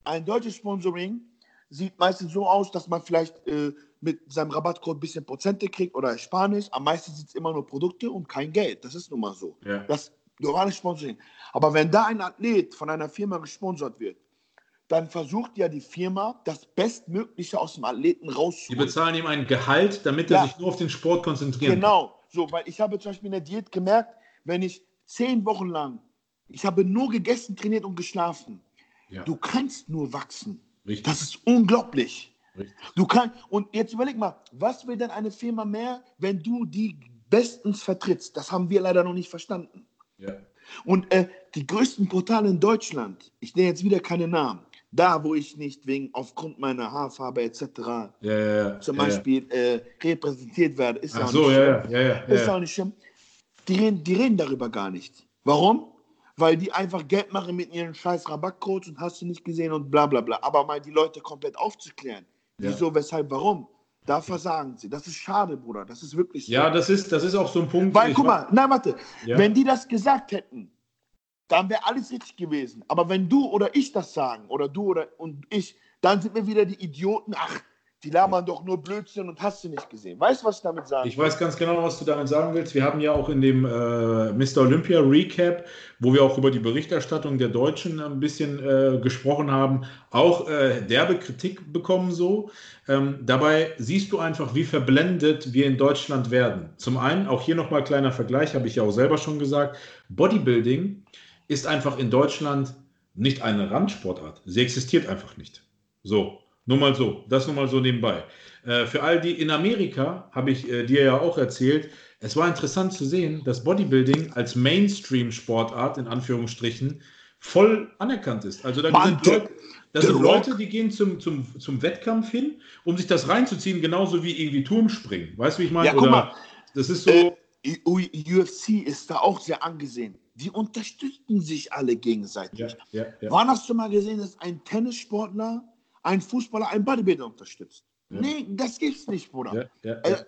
Ein deutsches Sponsoring sieht meistens so aus, dass man vielleicht äh, mit seinem Rabattcode ein bisschen Prozente kriegt oder Ersparnis. Am meisten sind es immer nur Produkte und kein Geld. Das ist nun mal so. Ja. Das normale Sponsoring. Aber wenn da ein Athlet von einer Firma gesponsert wird, dann versucht ja die Firma, das Bestmögliche aus dem Athleten rauszuholen. Die bezahlen ihm ein Gehalt, damit er ja. sich nur auf den Sport konzentrieren kann. Genau, so, weil ich habe zum Beispiel in der Diät gemerkt, wenn ich zehn Wochen lang, ich habe nur gegessen, trainiert und geschlafen, ja. du kannst nur wachsen. Richtig. Das ist unglaublich. Richtig. Du kannst, und jetzt überleg mal, was will denn eine Firma mehr, wenn du die bestens vertrittst? Das haben wir leider noch nicht verstanden. Ja. Und äh, die größten Portale in Deutschland, ich nenne jetzt wieder keine Namen, da wo ich nicht wegen aufgrund meiner Haarfarbe etc. Ja, ja, zum Beispiel äh, repräsentiert werde, ist Ach auch so, nicht schlimm. Ja, ja, ist auch nicht schlimm. Die reden, die reden darüber gar nicht. Warum? Weil die einfach Geld machen mit ihren scheiß Rabattcodes und hast du nicht gesehen und bla bla bla. Aber mal die Leute komplett aufzuklären. Ja. Wieso, weshalb, warum? Da versagen sie. Das ist schade, Bruder. Das ist wirklich. Ja, das ist, das ist auch so ein Punkt. Weil, guck mal, nein, warte. Ja. Wenn die das gesagt hätten, dann wäre alles richtig gewesen. Aber wenn du oder ich das sagen, oder du oder und ich, dann sind wir wieder die Idioten. Ach, die labern doch nur Blödsinn und hast du nicht gesehen. Weißt du, was ich damit sagen Ich will? weiß ganz genau, was du damit sagen willst. Wir haben ja auch in dem äh, Mr. Olympia Recap, wo wir auch über die Berichterstattung der Deutschen ein bisschen äh, gesprochen haben, auch äh, derbe Kritik bekommen so. Ähm, dabei siehst du einfach, wie verblendet wir in Deutschland werden. Zum einen, auch hier nochmal kleiner Vergleich, habe ich ja auch selber schon gesagt, Bodybuilding ist einfach in Deutschland nicht eine Randsportart. Sie existiert einfach nicht. So, nur mal so, das nur mal so nebenbei. Äh, für all die in Amerika, habe ich äh, dir ja auch erzählt, es war interessant zu sehen, dass Bodybuilding als Mainstream-Sportart in Anführungsstrichen voll anerkannt ist. Also da Mann, sind, Leute, das sind Leute, die gehen zum, zum, zum Wettkampf hin, um sich das reinzuziehen, genauso wie irgendwie Turmspringen. Weißt du, wie ich meine? Ja, guck mal, das ist so. Äh, UFC ist da auch sehr angesehen. Die unterstützen sich alle gegenseitig. Ja, ja, ja. Wann hast du mal gesehen, dass ein Tennissportler ein Fußballer einen Bodybuilder unterstützt. Ja. Nee, das gibt's nicht, Bruder. Ja, ja, äh,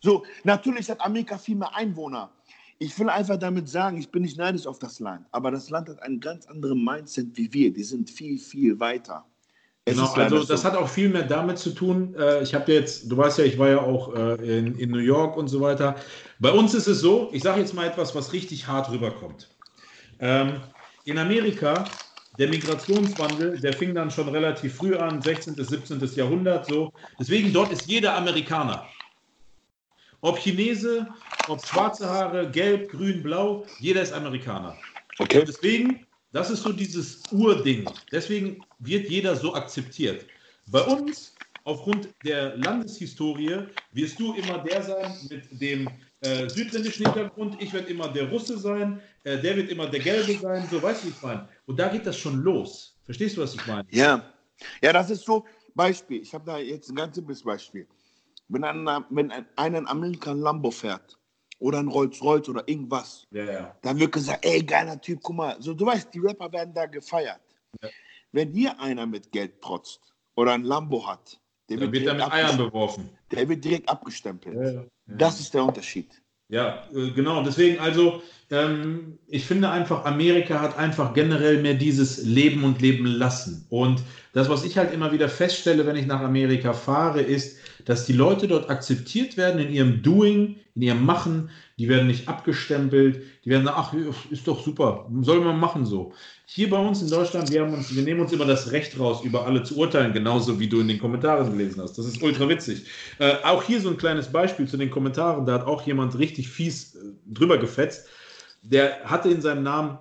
so, natürlich hat Amerika viel mehr Einwohner. Ich will einfach damit sagen, ich bin nicht neidisch auf das Land, aber das Land hat einen ganz anderen Mindset wie wir. Die sind viel, viel weiter. Es genau, also das so. hat auch viel mehr damit zu tun. Äh, ich habe jetzt, du weißt ja, ich war ja auch äh, in, in New York und so weiter. Bei uns ist es so, ich sage jetzt mal etwas, was richtig hart rüberkommt. Ähm, in Amerika, der Migrationswandel, der fing dann schon relativ früh an, 16. bis 17. Jahrhundert so. Deswegen dort ist jeder Amerikaner. Ob Chinese, ob schwarze Haare, gelb, grün, blau, jeder ist Amerikaner. Okay. Und deswegen das ist so dieses Urding. Deswegen wird jeder so akzeptiert. Bei uns, aufgrund der Landeshistorie, wirst du immer der sein mit dem äh, südländischen Hintergrund. Ich werde immer der Russe sein. Äh, der wird immer der Gelbe sein. So, weißt du, wie ich meine? Und da geht das schon los. Verstehst du, was ich meine? Ja. Ja, das ist so. Beispiel. Ich habe da jetzt ein ganz simples Beispiel. Wenn, ein, wenn ein, ein Amerikaner Lambo fährt, oder ein Rolls-Royce oder irgendwas. Ja, ja. Dann wird gesagt, ey, geiler Typ, guck mal. So, du weißt, die Rapper werden da gefeiert. Ja. Wenn hier einer mit Geld trotzt oder ein Lambo hat, der wird, wird er mit Eiern beworfen. Der wird direkt abgestempelt. Das ist der Unterschied. Ja, äh, genau. Deswegen, also, ähm, ich finde einfach, Amerika hat einfach generell mehr dieses Leben und Leben lassen. Und das, was ich halt immer wieder feststelle, wenn ich nach Amerika fahre, ist, dass die Leute dort akzeptiert werden in ihrem Doing, in ihrem Machen. Die werden nicht abgestempelt. Die werden sagen, ach, ist doch super, soll man machen so. Hier bei uns in Deutschland, wir, uns, wir nehmen uns immer das Recht raus, über alle zu urteilen, genauso wie du in den Kommentaren gelesen hast. Das ist ultra witzig. Äh, auch hier so ein kleines Beispiel zu den Kommentaren. Da hat auch jemand richtig fies äh, drüber gefetzt. Der hatte in seinem Namen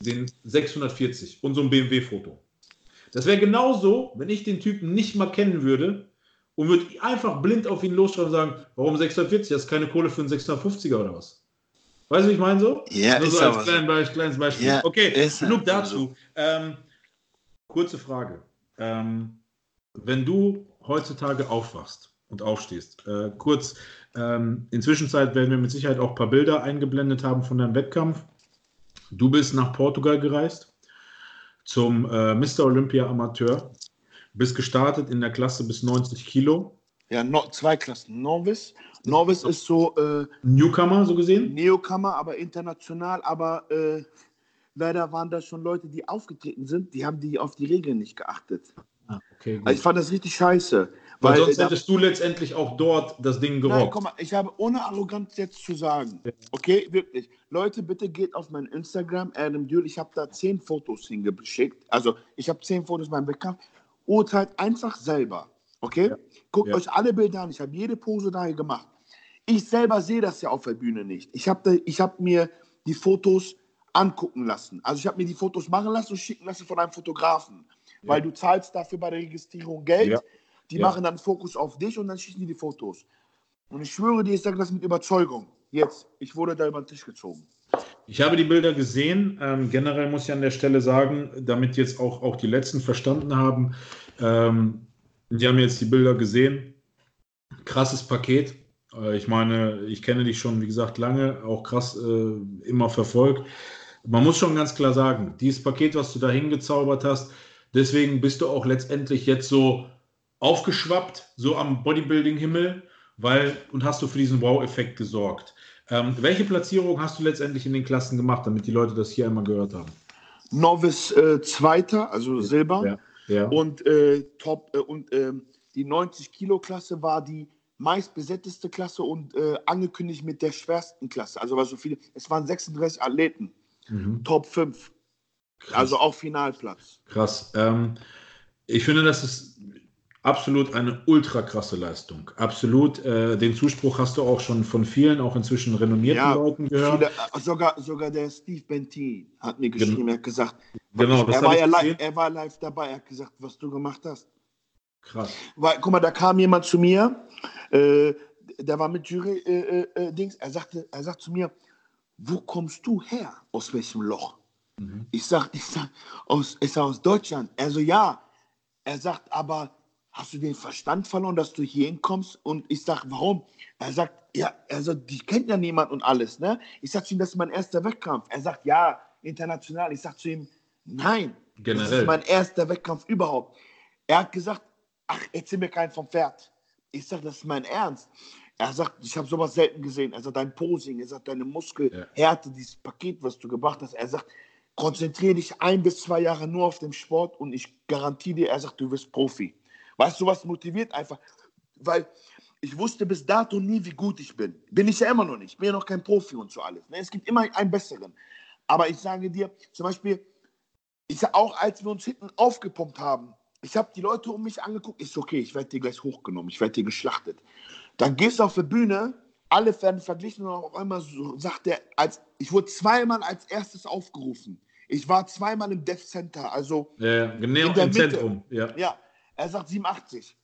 den 640 und so ein BMW-Foto. Das wäre genauso, wenn ich den Typen nicht mal kennen würde und würde einfach blind auf ihn losschreiben und sagen, warum 640? Das ist keine Kohle für einen 650er oder was? Weißt du, wie ich meine so? Ja, Nur so als klein Beispiel, kleines Beispiel. Ja, okay, genug dazu. Ähm, kurze Frage. Ähm, wenn du heutzutage aufwachst und aufstehst, äh, kurz, ähm, inzwischen werden wir mit Sicherheit auch ein paar Bilder eingeblendet haben von deinem Wettkampf. Du bist nach Portugal gereist zum äh, Mr. Olympia Amateur bist gestartet in der Klasse bis 90 Kilo. Ja, no, zwei Klassen. Novice. Novice ist so. Äh, Newcomer, so gesehen? Newcomer, aber international. Aber äh, leider waren da schon Leute, die aufgetreten sind, die haben die auf die Regeln nicht geachtet. Ah, okay, also ich fand das richtig scheiße. Weil, weil sonst hättest du letztendlich auch dort das Ding gerockt. Nein, guck mal, ich habe ohne Arroganz jetzt zu sagen, okay, wirklich, Leute, bitte geht auf mein Instagram, Adam Dürr, ich habe da zehn Fotos hingeschickt, also ich habe zehn Fotos beim Wettkampf urteilt einfach selber. Okay? Ja. Guckt ja. euch alle Bilder an. Ich habe jede Pose daher gemacht. Ich selber sehe das ja auf der Bühne nicht. Ich habe hab mir die Fotos angucken lassen. Also ich habe mir die Fotos machen lassen und schicken lassen von einem Fotografen. Ja. Weil du zahlst dafür bei der Registrierung Geld. Die machen dann Fokus auf dich und dann schießen die die Fotos. Und ich schwöre dir, ich sage das mit Überzeugung. Jetzt, ich wurde da über den Tisch gezogen. Ich habe die Bilder gesehen. Ähm, generell muss ich an der Stelle sagen, damit jetzt auch, auch die Letzten verstanden haben, ähm, die haben jetzt die Bilder gesehen. Krasses Paket. Äh, ich meine, ich kenne dich schon, wie gesagt, lange, auch krass äh, immer verfolgt. Man muss schon ganz klar sagen, dieses Paket, was du da hingezaubert hast, deswegen bist du auch letztendlich jetzt so aufgeschwappt, so am Bodybuilding-Himmel, weil und hast du für diesen Wow-Effekt gesorgt. Ähm, welche Platzierung hast du letztendlich in den Klassen gemacht, damit die Leute das hier einmal gehört haben? Novice äh, Zweiter, also Silber. Ja, ja. Und äh, Top äh, und ähm, die 90 Kilo Klasse war die meistbesetzteste Klasse und äh, angekündigt mit der schwersten Klasse. Also war so viele. Es waren 36 Athleten. Mhm. Top 5. Krass. Also auch Finalplatz. Krass. Ähm, ich finde, das ist absolut eine ultra krasse Leistung. Absolut. Äh, den Zuspruch hast du auch schon von vielen, auch inzwischen renommierten ja, Leuten gehört. Viele, äh, sogar, sogar der Steve Bentin hat mir geschrieben, genau. er hat gesagt, genau, er, war ja live, er war live dabei, er hat gesagt, was du gemacht hast. Krass. Weil, guck mal, da kam jemand zu mir, äh, der war mit Jury-Dings, äh, äh, er, sagte, er sagt zu mir, wo kommst du her? Aus welchem Loch? Mhm. Ich sag, ich sag, aus, ist er aus Deutschland? Er so, ja. Er sagt, aber hast du den Verstand verloren, dass du hier hinkommst? Und ich sage, warum? Er sagt, ja, also die kennt ja niemand und alles, ne? Ich sage zu ihm, das ist mein erster Wettkampf. Er sagt, ja, international. Ich sage zu ihm, nein, Generell. das ist mein erster Wettkampf überhaupt. Er hat gesagt, ach, erzähl mir keinen vom Pferd. Ich sage, das ist mein Ernst. Er sagt, ich habe sowas selten gesehen. Er sagt, dein Posing, er sagt, deine Muskelhärte, ja. dieses Paket, was du gebracht hast. Er sagt, konzentriere dich ein bis zwei Jahre nur auf den Sport und ich garantiere dir, er sagt, du wirst Profi. Weißt du, was motiviert einfach? Weil ich wusste bis dato nie, wie gut ich bin. Bin ich ja immer noch nicht. Ich bin ja noch kein Profi und so alles. Ne? Es gibt immer einen besseren. Aber ich sage dir, zum Beispiel, ich auch als wir uns hinten aufgepumpt haben, ich habe die Leute um mich angeguckt, ist okay, ich werde dir gleich hochgenommen, ich werde dir geschlachtet. Dann gehst du auf die Bühne, alle werden verglichen und auf einmal so, sagt er, als, ich wurde zweimal als erstes aufgerufen. Ich war zweimal im Death Center, also ja, genau in der im Mitte. Zentrum. Ja. ja, er sagt 87.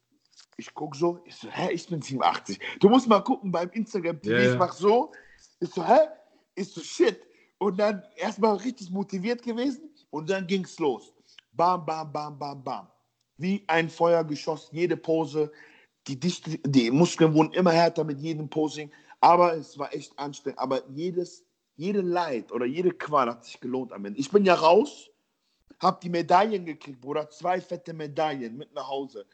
Ich gucke so, ich so, hä, ich bin 87. Du musst mal gucken beim Instagram TV, ja, ich mach so. Ich so, hä? Ich so, shit. Und dann erstmal richtig motiviert gewesen und dann ging's los. Bam, bam, bam, bam, bam. Wie ein Feuergeschoss, jede Pose. Die, Dichte, die Muskeln wurden immer härter mit jedem Posing. Aber es war echt anstrengend. Aber jedes, jede Leid oder jede Qual hat sich gelohnt am Ende. Ich bin ja raus, habe die Medaillen gekriegt, Bruder. Zwei fette Medaillen mit nach Hause.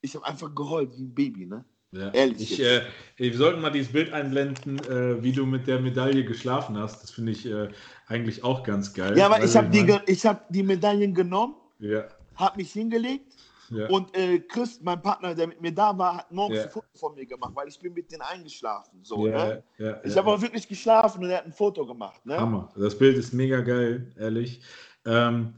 Ich habe einfach geheult wie ein Baby, ne? Ja. Ehrlich. Ich, äh, wir sollten mal dieses Bild einblenden, äh, wie du mit der Medaille geschlafen hast. Das finde ich äh, eigentlich auch ganz geil. Ja, aber ich habe die, hab die Medaillen genommen, ja. habe mich hingelegt ja. und äh, Chris, mein Partner, der mit mir da war, hat morgens ja. ein Foto von mir gemacht, weil ich bin mit denen eingeschlafen. So, ne? ich habe auch wirklich geschlafen und er hat ein Foto gemacht. Ne? Hammer. Das Bild ist mega geil, ehrlich. Ähm,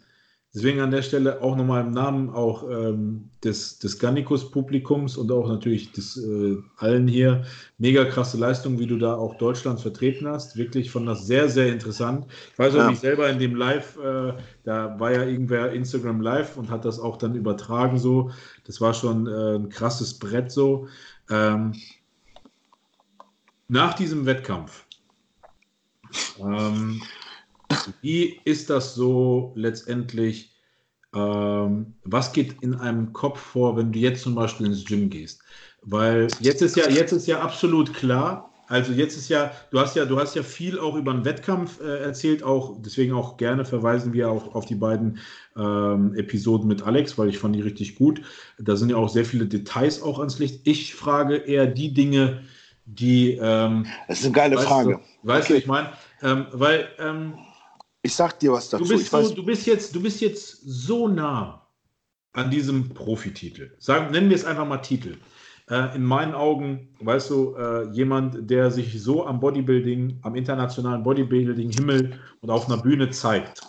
Deswegen an der Stelle auch nochmal im Namen auch ähm, des, des Gannikus-Publikums und auch natürlich des äh, allen hier. Mega krasse Leistung, wie du da auch Deutschland vertreten hast. Wirklich von das sehr, sehr interessant. Ich weiß auch ja. nicht selber in dem Live, äh, da war ja irgendwer Instagram Live und hat das auch dann übertragen so. Das war schon äh, ein krasses Brett so. Ähm, nach diesem Wettkampf, ähm, wie ist das so letztendlich? Ähm, was geht in einem Kopf vor, wenn du jetzt zum Beispiel ins Gym gehst? Weil jetzt ist ja, jetzt ist ja absolut klar, also jetzt ist ja, du hast ja, du hast ja viel auch über den Wettkampf äh, erzählt, auch deswegen auch gerne verweisen wir auch auf die beiden ähm, Episoden mit Alex, weil ich fand die richtig gut. Da sind ja auch sehr viele Details auch ans Licht. Ich frage eher die Dinge, die. Ähm, das ist eine geile Frage. Du, weißt okay. du, ich meine, ähm, weil ähm, ich sag dir was dazu. Du bist, so, du bist, jetzt, du bist jetzt so nah an diesem Profititel. Sagen, nennen wir es einfach mal Titel. Äh, in meinen Augen, weißt du, äh, jemand, der sich so am Bodybuilding, am internationalen Bodybuilding-Himmel und auf einer Bühne zeigt,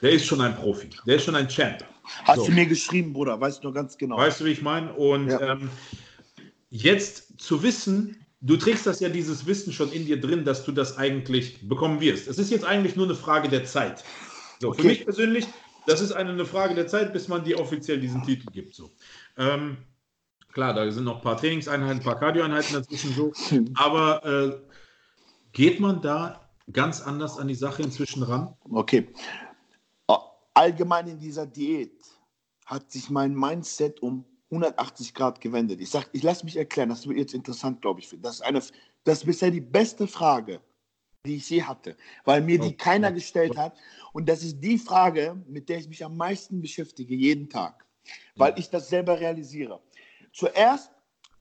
der ist schon ein Profi. Der ist schon ein Champ. Hast so. du mir geschrieben, Bruder, weißt du ganz genau. Weißt du, wie ich meine? Und ja. ähm, jetzt zu wissen, du trägst das ja dieses Wissen schon in dir drin, dass du das eigentlich bekommen wirst. Es ist jetzt eigentlich nur eine Frage der Zeit. So, okay. Für mich persönlich, das ist eine, eine, Frage der Zeit, bis man dir offiziell diesen Titel gibt. So. Ähm, klar, da sind noch ein paar Trainingseinheiten, ein paar Kardioeinheiten dazwischen so. Aber äh, geht man da ganz anders an die Sache inzwischen ran? Okay. Allgemein in dieser Diät hat sich mein Mindset um 180 Grad gewendet. Ich sage, ich lasse mich erklären, das wird jetzt interessant, glaube ich. Das ist, eine, das ist bisher die beste Frage, die ich je hatte, weil mir die keiner gestellt hat. Und das ist die Frage, mit der ich mich am meisten beschäftige, jeden Tag, weil ich das selber realisiere. Zuerst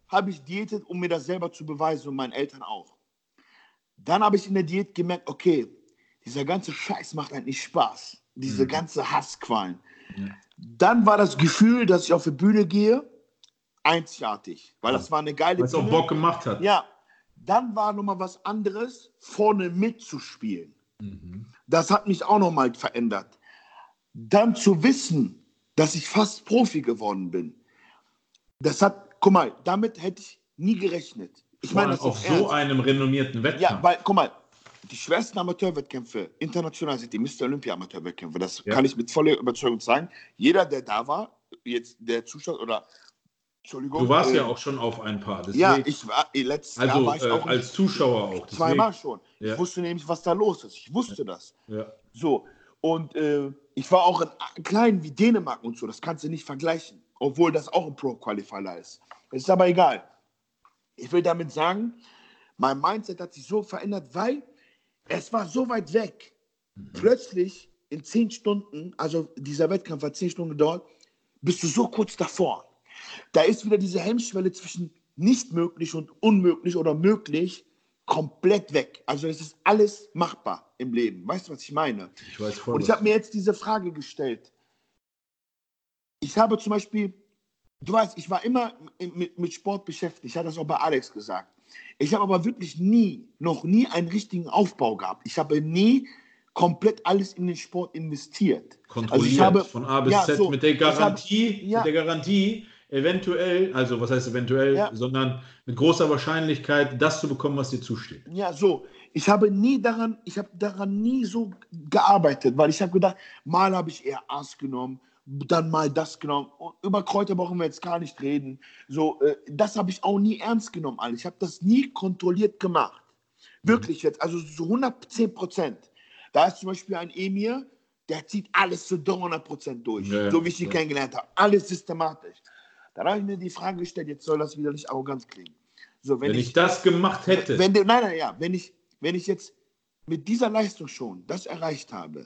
habe ich diätet, um mir das selber zu beweisen und meinen Eltern auch. Dann habe ich in der Diät gemerkt, okay, dieser ganze Scheiß macht eigentlich Spaß. Diese mhm. ganze Hassqualen. Ja. Dann war das Gefühl, dass ich auf die Bühne gehe, einzigartig, weil das war eine geile Weil es auch Bock gemacht hat. Ja. Dann war nochmal was anderes, vorne mitzuspielen. Mhm. Das hat mich auch nochmal verändert. Dann zu wissen, dass ich fast Profi geworden bin. Das hat, guck mal, damit hätte ich nie gerechnet. Ich meine, auf so ernst. einem renommierten Wettkampf. Ja, weil, guck mal, die schwersten Amateurwettkämpfe international sind die Mr. Olympia Amateurwettkämpfe. Das ja. kann ich mit voller Überzeugung sagen. Jeder, der da war, jetzt der Zuschauer oder Entschuldigung. Du warst äh, ja auch schon auf ein paar. Deswegen, ja, ich war äh, letztes also, Jahr war ich äh, auch als Zuschauer auch. Deswegen. Zweimal schon. Ja. Ich wusste nämlich, was da los ist. Ich wusste das. Ja. So und äh, ich war auch in kleinen wie Dänemark und so. Das kannst du nicht vergleichen, obwohl das auch ein Pro Qualifier ist. Es ist aber egal. Ich will damit sagen, mein Mindset hat sich so verändert, weil es war so weit weg. Mhm. Plötzlich in zehn Stunden, also dieser Wettkampf hat zehn Stunden gedauert, bist du so kurz davor. Da ist wieder diese Hemmschwelle zwischen nicht möglich und unmöglich oder möglich komplett weg. Also es ist alles machbar im Leben. Weißt du, was ich meine? Ich weiß voll. Und ich habe mir jetzt diese Frage gestellt. Ich habe zum Beispiel, du weißt, ich war immer mit, mit Sport beschäftigt. Ich hatte das auch bei Alex gesagt. Ich habe aber wirklich nie, noch nie einen richtigen Aufbau gehabt. Ich habe nie komplett alles in den Sport investiert. Kontrolliert Also ich habe- von A bis ja, Z so, mit der ich habe- Garantie, ja. mit der Garantie, eventuell, also was heißt eventuell, Ja. sondern mit großer Wahrscheinlichkeit, das zu bekommen, was dir zusteht. Ja, so. Ich habe nie daran, ich habe daran nie so gearbeitet, weil ich habe gedacht, mal habe ich eher Ass genommen, dann mal das genommen. Über Kräuter brauchen wir jetzt gar nicht reden. So, äh, das habe ich auch nie ernst genommen, alles. Ich habe das nie kontrolliert gemacht. Wirklich jetzt, also so 110 Prozent. Da ist zum Beispiel ein Emir, der zieht alles zu 300 Prozent durch, Ja, so wie ich ihn ja. kennengelernt habe. Alles systematisch. Dann habe ich mir die Frage gestellt, jetzt soll das wieder nicht arrogant klingen. So, Wenn, ich, das gemacht hätte, wenn, du- nein, nein, ja, wenn ich, wenn ich jetzt mit dieser Leistung schon das erreicht habe,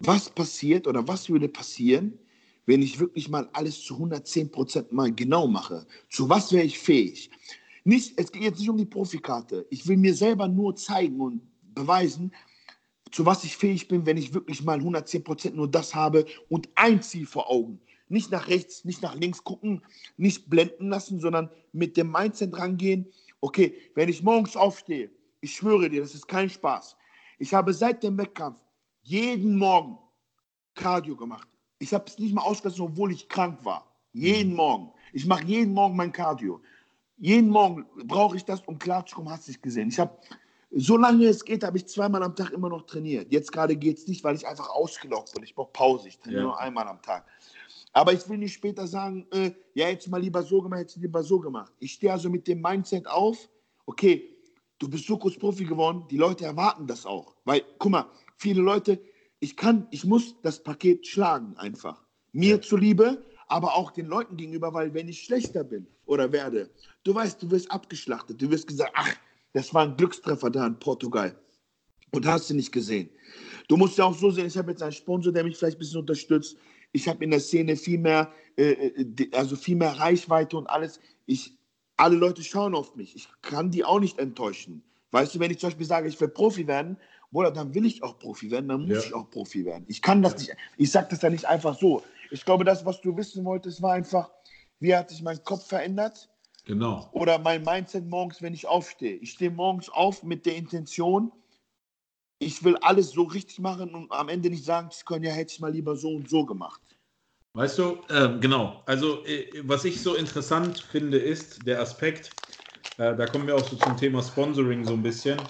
was passiert oder was würde passieren, wenn ich wirklich mal alles zu 110 Prozent mal genau mache? Zu was wäre ich fähig? Nicht, es geht jetzt nicht um die Profikarte. Ich will mir selber nur zeigen und beweisen, zu was ich fähig bin, wenn ich wirklich mal 110 Prozent nur das habe und ein Ziel vor Augen. Nicht nach rechts, nicht nach links gucken, nicht blenden lassen, sondern mit dem Mindset rangehen. Okay, wenn ich morgens aufstehe, ich schwöre dir, das ist kein Spaß. Ich habe seit dem Wettkampf jeden Morgen Cardio gemacht. Ich habe es nicht mal ausgelassen, obwohl ich krank war. Jeden Morgen. Ich mache jeden Morgen mein Cardio. Jeden Morgen brauche ich das, um klarzukommen, hast du es gesehen. Ich habe, solange es geht, habe ich zweimal am Tag immer noch trainiert. Jetzt gerade geht es nicht, weil ich einfach ausgelaugt bin. Ich brauche Pause. Ich trainiere Ja. nur einmal am Tag. Aber ich will nicht später sagen, äh, ja, jetzt mal lieber so gemacht, jetzt lieber so gemacht. Ich stehe also mit dem Mindset auf, okay, du bist so kurz Profi geworden, die Leute erwarten das auch. Weil, guck mal, viele Leute, ich kann, ich muss das Paket schlagen einfach. Mir zuliebe, aber auch den Leuten gegenüber, weil wenn ich schlechter bin oder werde, du weißt, du wirst abgeschlachtet, du wirst gesagt, ach, das war ein Glückstreffer da in Portugal. Und hast du nicht gesehen. Du musst ja auch so sehen, ich habe jetzt einen Sponsor, der mich vielleicht ein bisschen unterstützt. Ich habe in der Szene viel mehr, äh, äh, also viel mehr Reichweite und alles. Ich, alle Leute schauen auf mich. Ich kann die auch nicht enttäuschen. Weißt du, wenn ich zum Beispiel sage, ich will Profi werden, Bruder, dann will ich auch Profi werden, dann muss Ja. ich auch Profi werden. Ich kann das nicht, ich sage das ja nicht einfach so. Ich glaube, das, was du wissen wolltest, war einfach, wie hat sich mein Kopf verändert? genau. oder mein Mindset morgens, wenn ich aufstehe. Ich stehe morgens auf mit der Intention, ich will alles so richtig machen und am Ende nicht sagen zu können, ja, hätte ich mal lieber so und so gemacht. Weißt du, ähm, genau. Also, äh, was ich so interessant finde, ist der Aspekt, äh, da kommen wir auch so zum Thema Sponsoring so ein bisschen.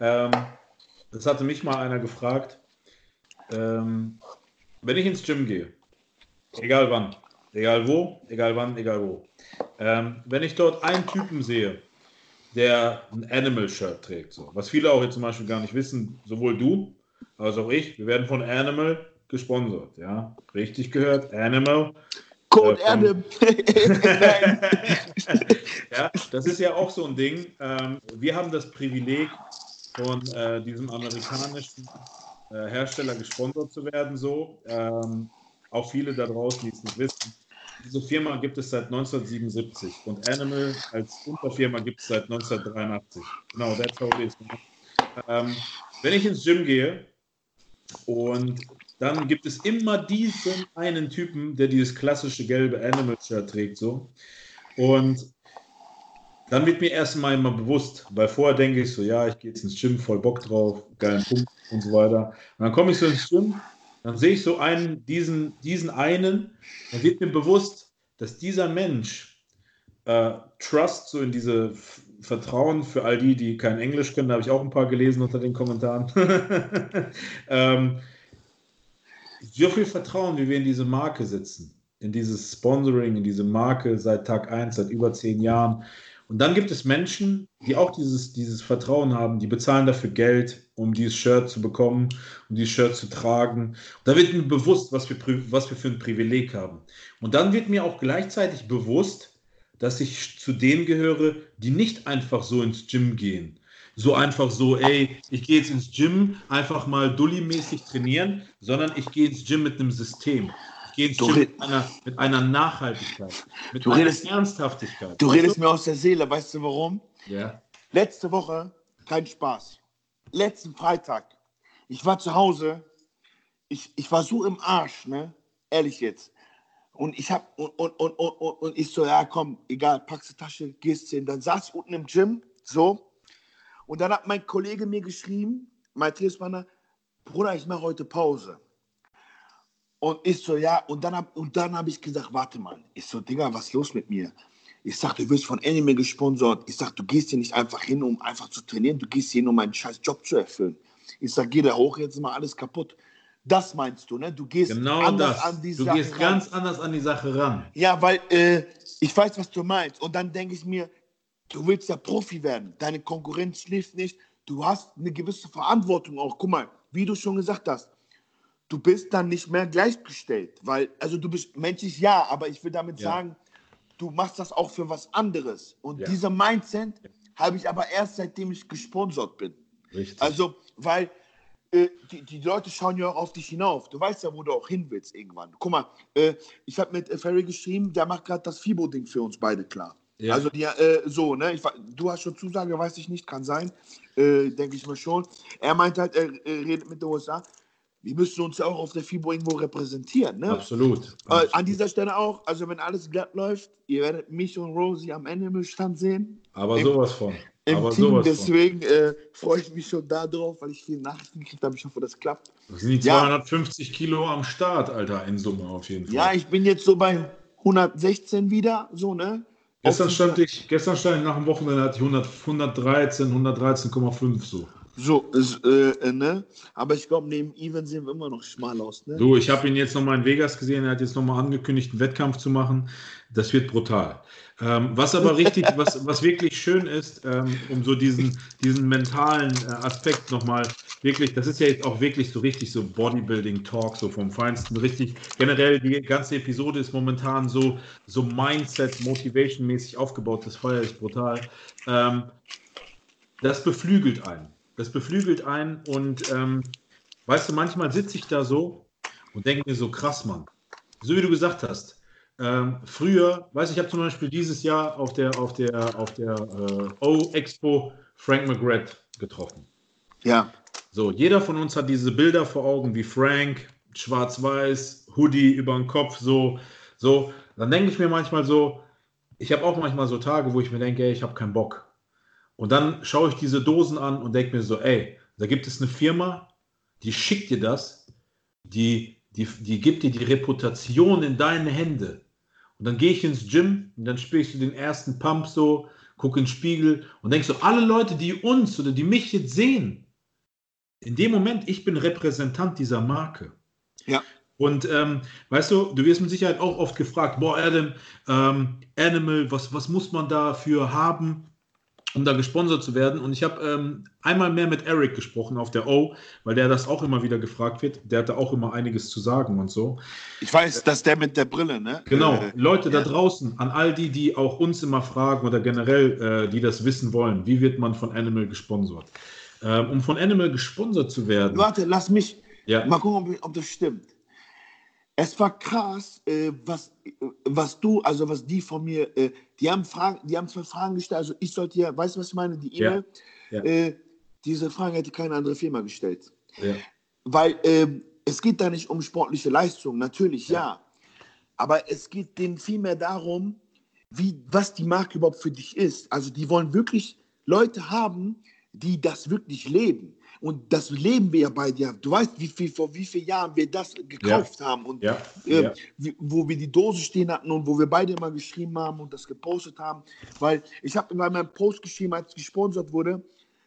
Ähm, das hatte mich mal einer gefragt, ähm, wenn ich ins Gym gehe, egal wann, egal wo, egal wann, egal wo, ähm, wenn ich dort einen Typen sehe, der ein Animal-Shirt trägt, so, was viele auch jetzt zum Beispiel gar nicht wissen, sowohl du als auch ich, wir werden von Animal gesponsert, ja, richtig gehört, Animal. Code Äh, Erde. Ja, das ist ja auch so ein Ding. Ähm, wir haben das Privileg, von äh, diesem amerikanischen äh, Hersteller gesponsert zu werden. So. Ähm, auch viele da draußen, die es nicht wissen. Diese Firma gibt es seit 1977 und Animal als Unterfirma gibt es seit 1983. Genau, that's how it is. Ähm, wenn ich ins Gym gehe und dann gibt es immer diesen einen Typen, der dieses klassische gelbe Animal-Shirt trägt, so. Und dann wird mir erstmal immer bewusst, weil vorher denke ich so, ja, ich gehe jetzt ins Gym, voll Bock drauf, geilen Punkt und so weiter. Und dann komme ich so ins Gym, dann sehe ich so einen, diesen, diesen einen, dann wird mir bewusst, dass dieser Mensch äh, Trust, so in diese Vertrauen für all die, die kein Englisch können, da habe ich auch ein paar gelesen unter den Kommentaren. ähm, so viel Vertrauen, wie wir in diese Marke sitzen, in dieses Sponsoring, in diese Marke seit Tag 1, seit über zehn Jahren. Und dann gibt es Menschen, die auch dieses, dieses Vertrauen haben, die bezahlen dafür Geld, um dieses Shirt zu bekommen, um dieses Shirt zu tragen. Da wird mir bewusst, was wir, was wir für ein Privileg haben. Und dann wird mir auch gleichzeitig bewusst, dass ich zu denen gehöre, die nicht einfach so ins Gym gehen. So einfach so, ey, ich gehe jetzt ins Gym, einfach mal Dulli-mäßig trainieren, sondern ich gehe ins Gym mit einem System. Ich gehe ins Gym mit einer, mit einer Nachhaltigkeit, mit du einer redest, Ernsthaftigkeit. Du redest mir aus der Seele, weißt du warum? Ja. Letzte Woche, kein Spaß. Letzten Freitag, ich war zu Hause, ich, ich war so im Arsch, ne? Ehrlich jetzt. Und ich hab, und, und, und, und, und ich so, ja komm, egal, packst die Tasche, gehst hin. Dann saß ich unten im Gym, so. Und dann hat mein Kollege mir geschrieben, mein Trainingspartner, Bruder, ich mache heute Pause. Und ich so, ja, und dann habe hab ich gesagt, warte mal. Ich so, Digga, was ist los mit mir? Ich sag, du wirst von Anime gesponsert. Ich sag, du gehst hier nicht einfach hin, um einfach zu trainieren. Du gehst hier hin, um einen scheiß Job zu erfüllen. Ich sag, geh da hoch, jetzt ist mal alles kaputt. Das meinst du, ne? Du gehst genau anders das. an die du Sache gehst ran. ganz anders an die Sache ran. Ja, weil äh, ich weiß, was du meinst. Und dann denke ich mir, du willst ja Profi werden. Deine Konkurrenz schläft nicht. Du hast eine gewisse Verantwortung auch. Guck mal, wie du schon gesagt hast, du bist dann nicht mehr gleichgestellt. Weil, also du bist menschlich ja, aber ich will damit Ja. sagen, du machst das auch für was anderes. Und Ja. dieser Mindset habe ich aber erst seitdem ich gesponsert bin. Richtig. Also, weil äh, die, die Leute schauen ja auch auf dich hinauf. Du weißt ja, wo du auch hin willst irgendwann. Guck mal, äh, ich habe mit äh, Ferry geschrieben, der macht gerade das FIBO-Ding für uns beide klar. Ja. Also, die, äh, so, ne? Ich, du hast schon Zusage, weiß ich nicht, kann sein. Äh, Denke ich mal schon. Er meint halt, er, er redet mit den USA. Wir müssen uns ja auch auf der FIBO irgendwo repräsentieren, ne? Absolut. Äh, an dieser Stelle auch, also wenn alles glatt läuft, ihr werdet mich und Rosie am Ende im Stand sehen. Aber Im- sowas von. Im Aber Team, sowas von. deswegen äh, freue ich mich schon darauf, weil ich viele Nachrichten gekriegt habe. Ich hoffe, das klappt. Das sind die Ja. 250 Kilo am Start, Alter, in Summe auf jeden Fall. Ja, ich bin jetzt so bei 116 wieder, so, ne? gestern, stand ich, gestern stand ich nach dem Wochenende, hatte ich 100, 113, 113,5 so. So, ist, äh, äh, ne? Aber ich glaube, neben Even sehen wir immer noch schmal aus, ne? Du, ich habe ihn jetzt nochmal in Vegas gesehen. Er hat jetzt nochmal angekündigt, einen Wettkampf zu machen. Das wird brutal. Ähm, was aber richtig, was, was wirklich schön ist, ähm, um so diesen, diesen mentalen äh, Aspekt nochmal wirklich, das ist ja jetzt auch wirklich so richtig so Bodybuilding-Talk, so vom Feinsten, richtig. Generell, die ganze Episode ist momentan so, so Mindset, Motivation-mäßig aufgebaut. Das feiere ich brutal. Ähm, das beflügelt einen. Das beflügelt einen und ähm, weißt du, manchmal sitze ich da so und denke mir so, krass, Mann. So wie du gesagt hast. Ähm, früher, weiß ich, ich habe zum Beispiel dieses Jahr auf der, auf der, auf der äh, O-Expo Frank McGrath getroffen. Ja. So, jeder von uns hat diese Bilder vor Augen, wie Frank, schwarz-weiß, Hoodie über den Kopf, so, so. Dann denke ich mir manchmal so, ich habe auch manchmal so Tage, wo ich mir denke, ey, ich habe keinen Bock. Und dann schaue ich diese Dosen an und denke mir so, ey, da gibt es eine Firma, die schickt dir das, die, die, die gibt dir die Reputation in deine Hände. Und dann gehe ich ins Gym und dann ich so den ersten Pump so, gucke in den Spiegel und denke so, alle Leute, die uns oder die mich jetzt sehen, in dem Moment, ich bin Repräsentant dieser Marke. Ja. Und ähm, weißt du, du wirst mit Sicherheit auch oft gefragt, boah, Adam, ähm, Animal, was, was muss man dafür haben, um da gesponsert zu werden? Und ich habe ähm, einmal mehr mit Eric gesprochen auf der O, weil der das auch immer wieder gefragt wird. Der hatte auch immer einiges zu sagen und so. Ich weiß, dass der mit der Brille, ne? Genau, Äh, Leute da ja. draußen, an all die, die auch uns immer fragen oder generell, äh, die das wissen wollen, wie wird man von Animal gesponsert? Ähm, um von Animal gesponsert zu werden. Warte, lass mich Ja. mal gucken, ob, ob das stimmt. Es war krass, äh, was, was du, also was die von mir, äh, die haben Fragen, die haben zwei Fragen gestellt. Also ich sollte ja, weißt du, was ich meine? Die Ja. E-Mail. Ja. Äh, diese Fragen hätte keine andere Firma gestellt. Ja. Weil ähm, es geht da nicht um sportliche Leistung, natürlich ja. Aber es geht denen vielmehr darum, wie, was die Marke überhaupt für dich ist. Also die wollen wirklich Leute haben, die das wirklich leben. Und das leben wir ja bei dir. Du weißt, wie viel, vor wie vielen Jahren wir das gekauft haben und Ja, äh, ja. wo wir die Dose stehen hatten und wo wir beide immer geschrieben haben und das gepostet haben. Weil ich habe in meinem Post geschrieben, als gesponsert wurde,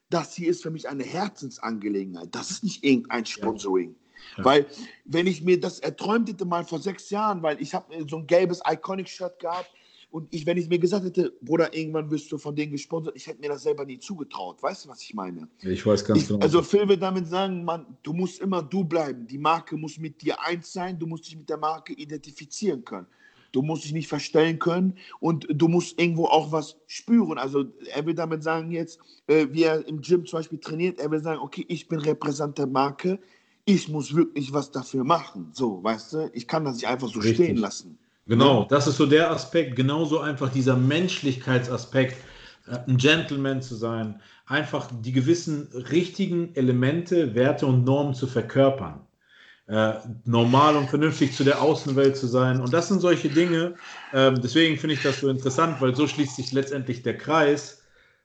das hier ist für mich eine Herzensangelegenheit. Das ist nicht irgendein Sponsoring. Weil, wenn ich mir das erträumt hätte, mal vor sechs Jahren, weil ich habe so ein gelbes Iconic-Shirt gehabt und ich, wenn ich mir gesagt hätte, Bruder, irgendwann wirst du von denen gesponsert, ich hätte mir das selber nie zugetraut. Weißt du, was ich meine? Ich weiß ganz Ich, genau. also Phil will damit sagen, man, du musst immer du bleiben. Die Marke muss mit dir eins sein, du musst dich mit der Marke identifizieren können. Du musst dich nicht verstellen können und du musst irgendwo auch was spüren. Also er will damit sagen jetzt, äh, wie er im Gym zum Beispiel trainiert, er will sagen, okay, ich bin Repräsentant der Marke, ich muss wirklich was dafür machen. So, weißt du, ich kann das nicht einfach so Richtig. stehen lassen. Genau, das ist so der Aspekt, genauso einfach dieser Menschlichkeitsaspekt, äh, ein Gentleman zu sein, einfach die gewissen richtigen Elemente, Werte und Normen zu verkörpern. Äh, normal und vernünftig zu der Außenwelt zu sein. Und das sind solche Dinge, ähm, deswegen finde ich das so interessant, weil so schließt sich letztendlich der Kreis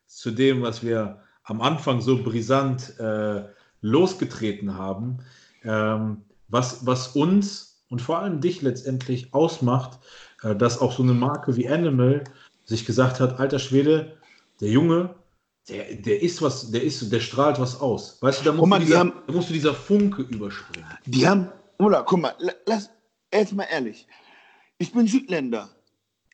zu dem, was wir am Anfang so brisant äh, losgetreten haben, ähm, was, was uns und vor allem dich letztendlich ausmacht, äh, dass auch so eine Marke wie Animal sich gesagt hat, alter Schwede, der Junge, der, der ist was, der ist, der strahlt was aus. Weißt du, da musst, mal, du, die dieser, haben- da musst du dieser Funke überspringen. Die haben, oder guck mal, la- lass, jetzt mal ehrlich. Ich bin Südländer.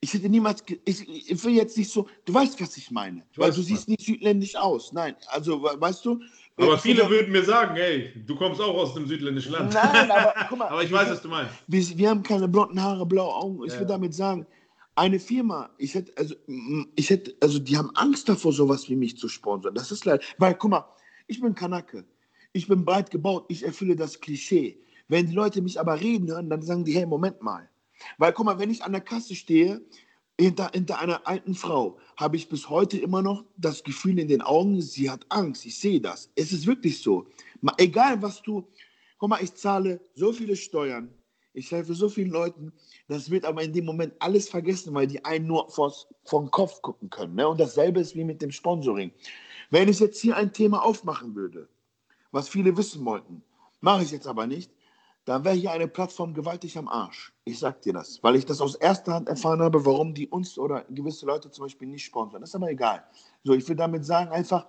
Ich hätte niemals, ich, ich will jetzt nicht so, du weißt, was ich meine. Ich Weil weiß, du siehst nicht südländisch aus. Nein, also, we- weißt du. Aber viele würden mir sagen, hey, du kommst auch aus dem südländischen Land. Nein, aber guck mal. aber ich weiß, was du meinst. Wir, wir haben keine blonden Haare, blaue Augen. Ich Ja. will damit sagen, eine Firma, ich hätte, also, ich hätte, also die haben Angst davor, sowas wie mich zu sponsern. Das ist leider, weil, guck mal, ich bin Kanake. Ich bin breit gebaut, ich erfülle das Klischee. Wenn die Leute mich aber reden hören, dann sagen die, hey, Moment mal. Weil, guck mal, wenn ich an der Kasse stehe, hinter, hinter einer alten Frau, habe ich bis heute immer noch das Gefühl in den Augen, sie hat Angst. Ich sehe das. Es ist wirklich so. Egal, was du, guck mal, ich zahle so viele Steuern, ich helfe so vielen Leuten, das wird aber in dem Moment alles vergessen, weil die einen nur vor den Kopf gucken können. Ne? Und dasselbe ist wie mit dem Sponsoring. Wenn ich jetzt hier ein Thema aufmachen würde, was viele wissen wollten, mache ich jetzt aber nicht, dann wäre hier eine Plattform gewaltig am Arsch. Ich sag dir das, weil ich das aus erster Hand erfahren habe, warum die uns oder gewisse Leute zum Beispiel nicht sponsern. Das ist aber egal. So, ich will damit sagen, einfach,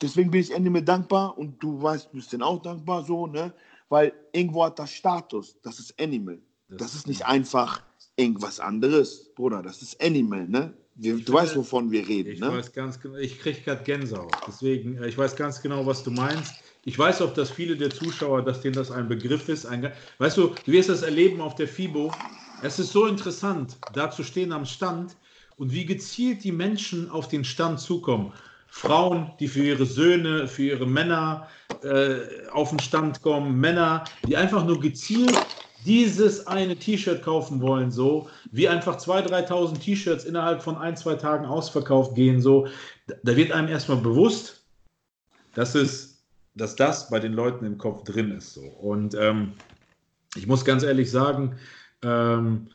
deswegen bin ich Ende dankbar und du weißt, du bist denen auch dankbar, so, ne? Weil irgendwo hat das Status, das ist Animal. Das, ist nicht einfach irgendwas anderes, Bruder, das ist Animal, ne? Wir, du finde, weißt, wovon wir reden, Ich ne? weiß ganz ich kriege gerade Gänsehaut. Deswegen, äh, ich weiß ganz genau, was du meinst. Ich weiß auch, dass viele der Zuschauer, dass denen das ein Begriff ist. Ein, weißt du, du wirst das erleben auf der FIBO. Es ist so interessant, da zu stehen am Stand und wie gezielt die Menschen auf den Stand zukommen. Frauen, die für ihre Söhne, für ihre Männer äh, auf den Stand kommen, Männer, die einfach nur gezielt dieses eine T-Shirt kaufen wollen, so wie einfach 2.000, 3.000 T-Shirts innerhalb von ein, zwei Tagen ausverkauft gehen, so da- da wird einem erstmal bewusst, dass es, dass das bei den Leuten im Kopf drin ist, so und ähm, ich muss ganz ehrlich sagen, ähm,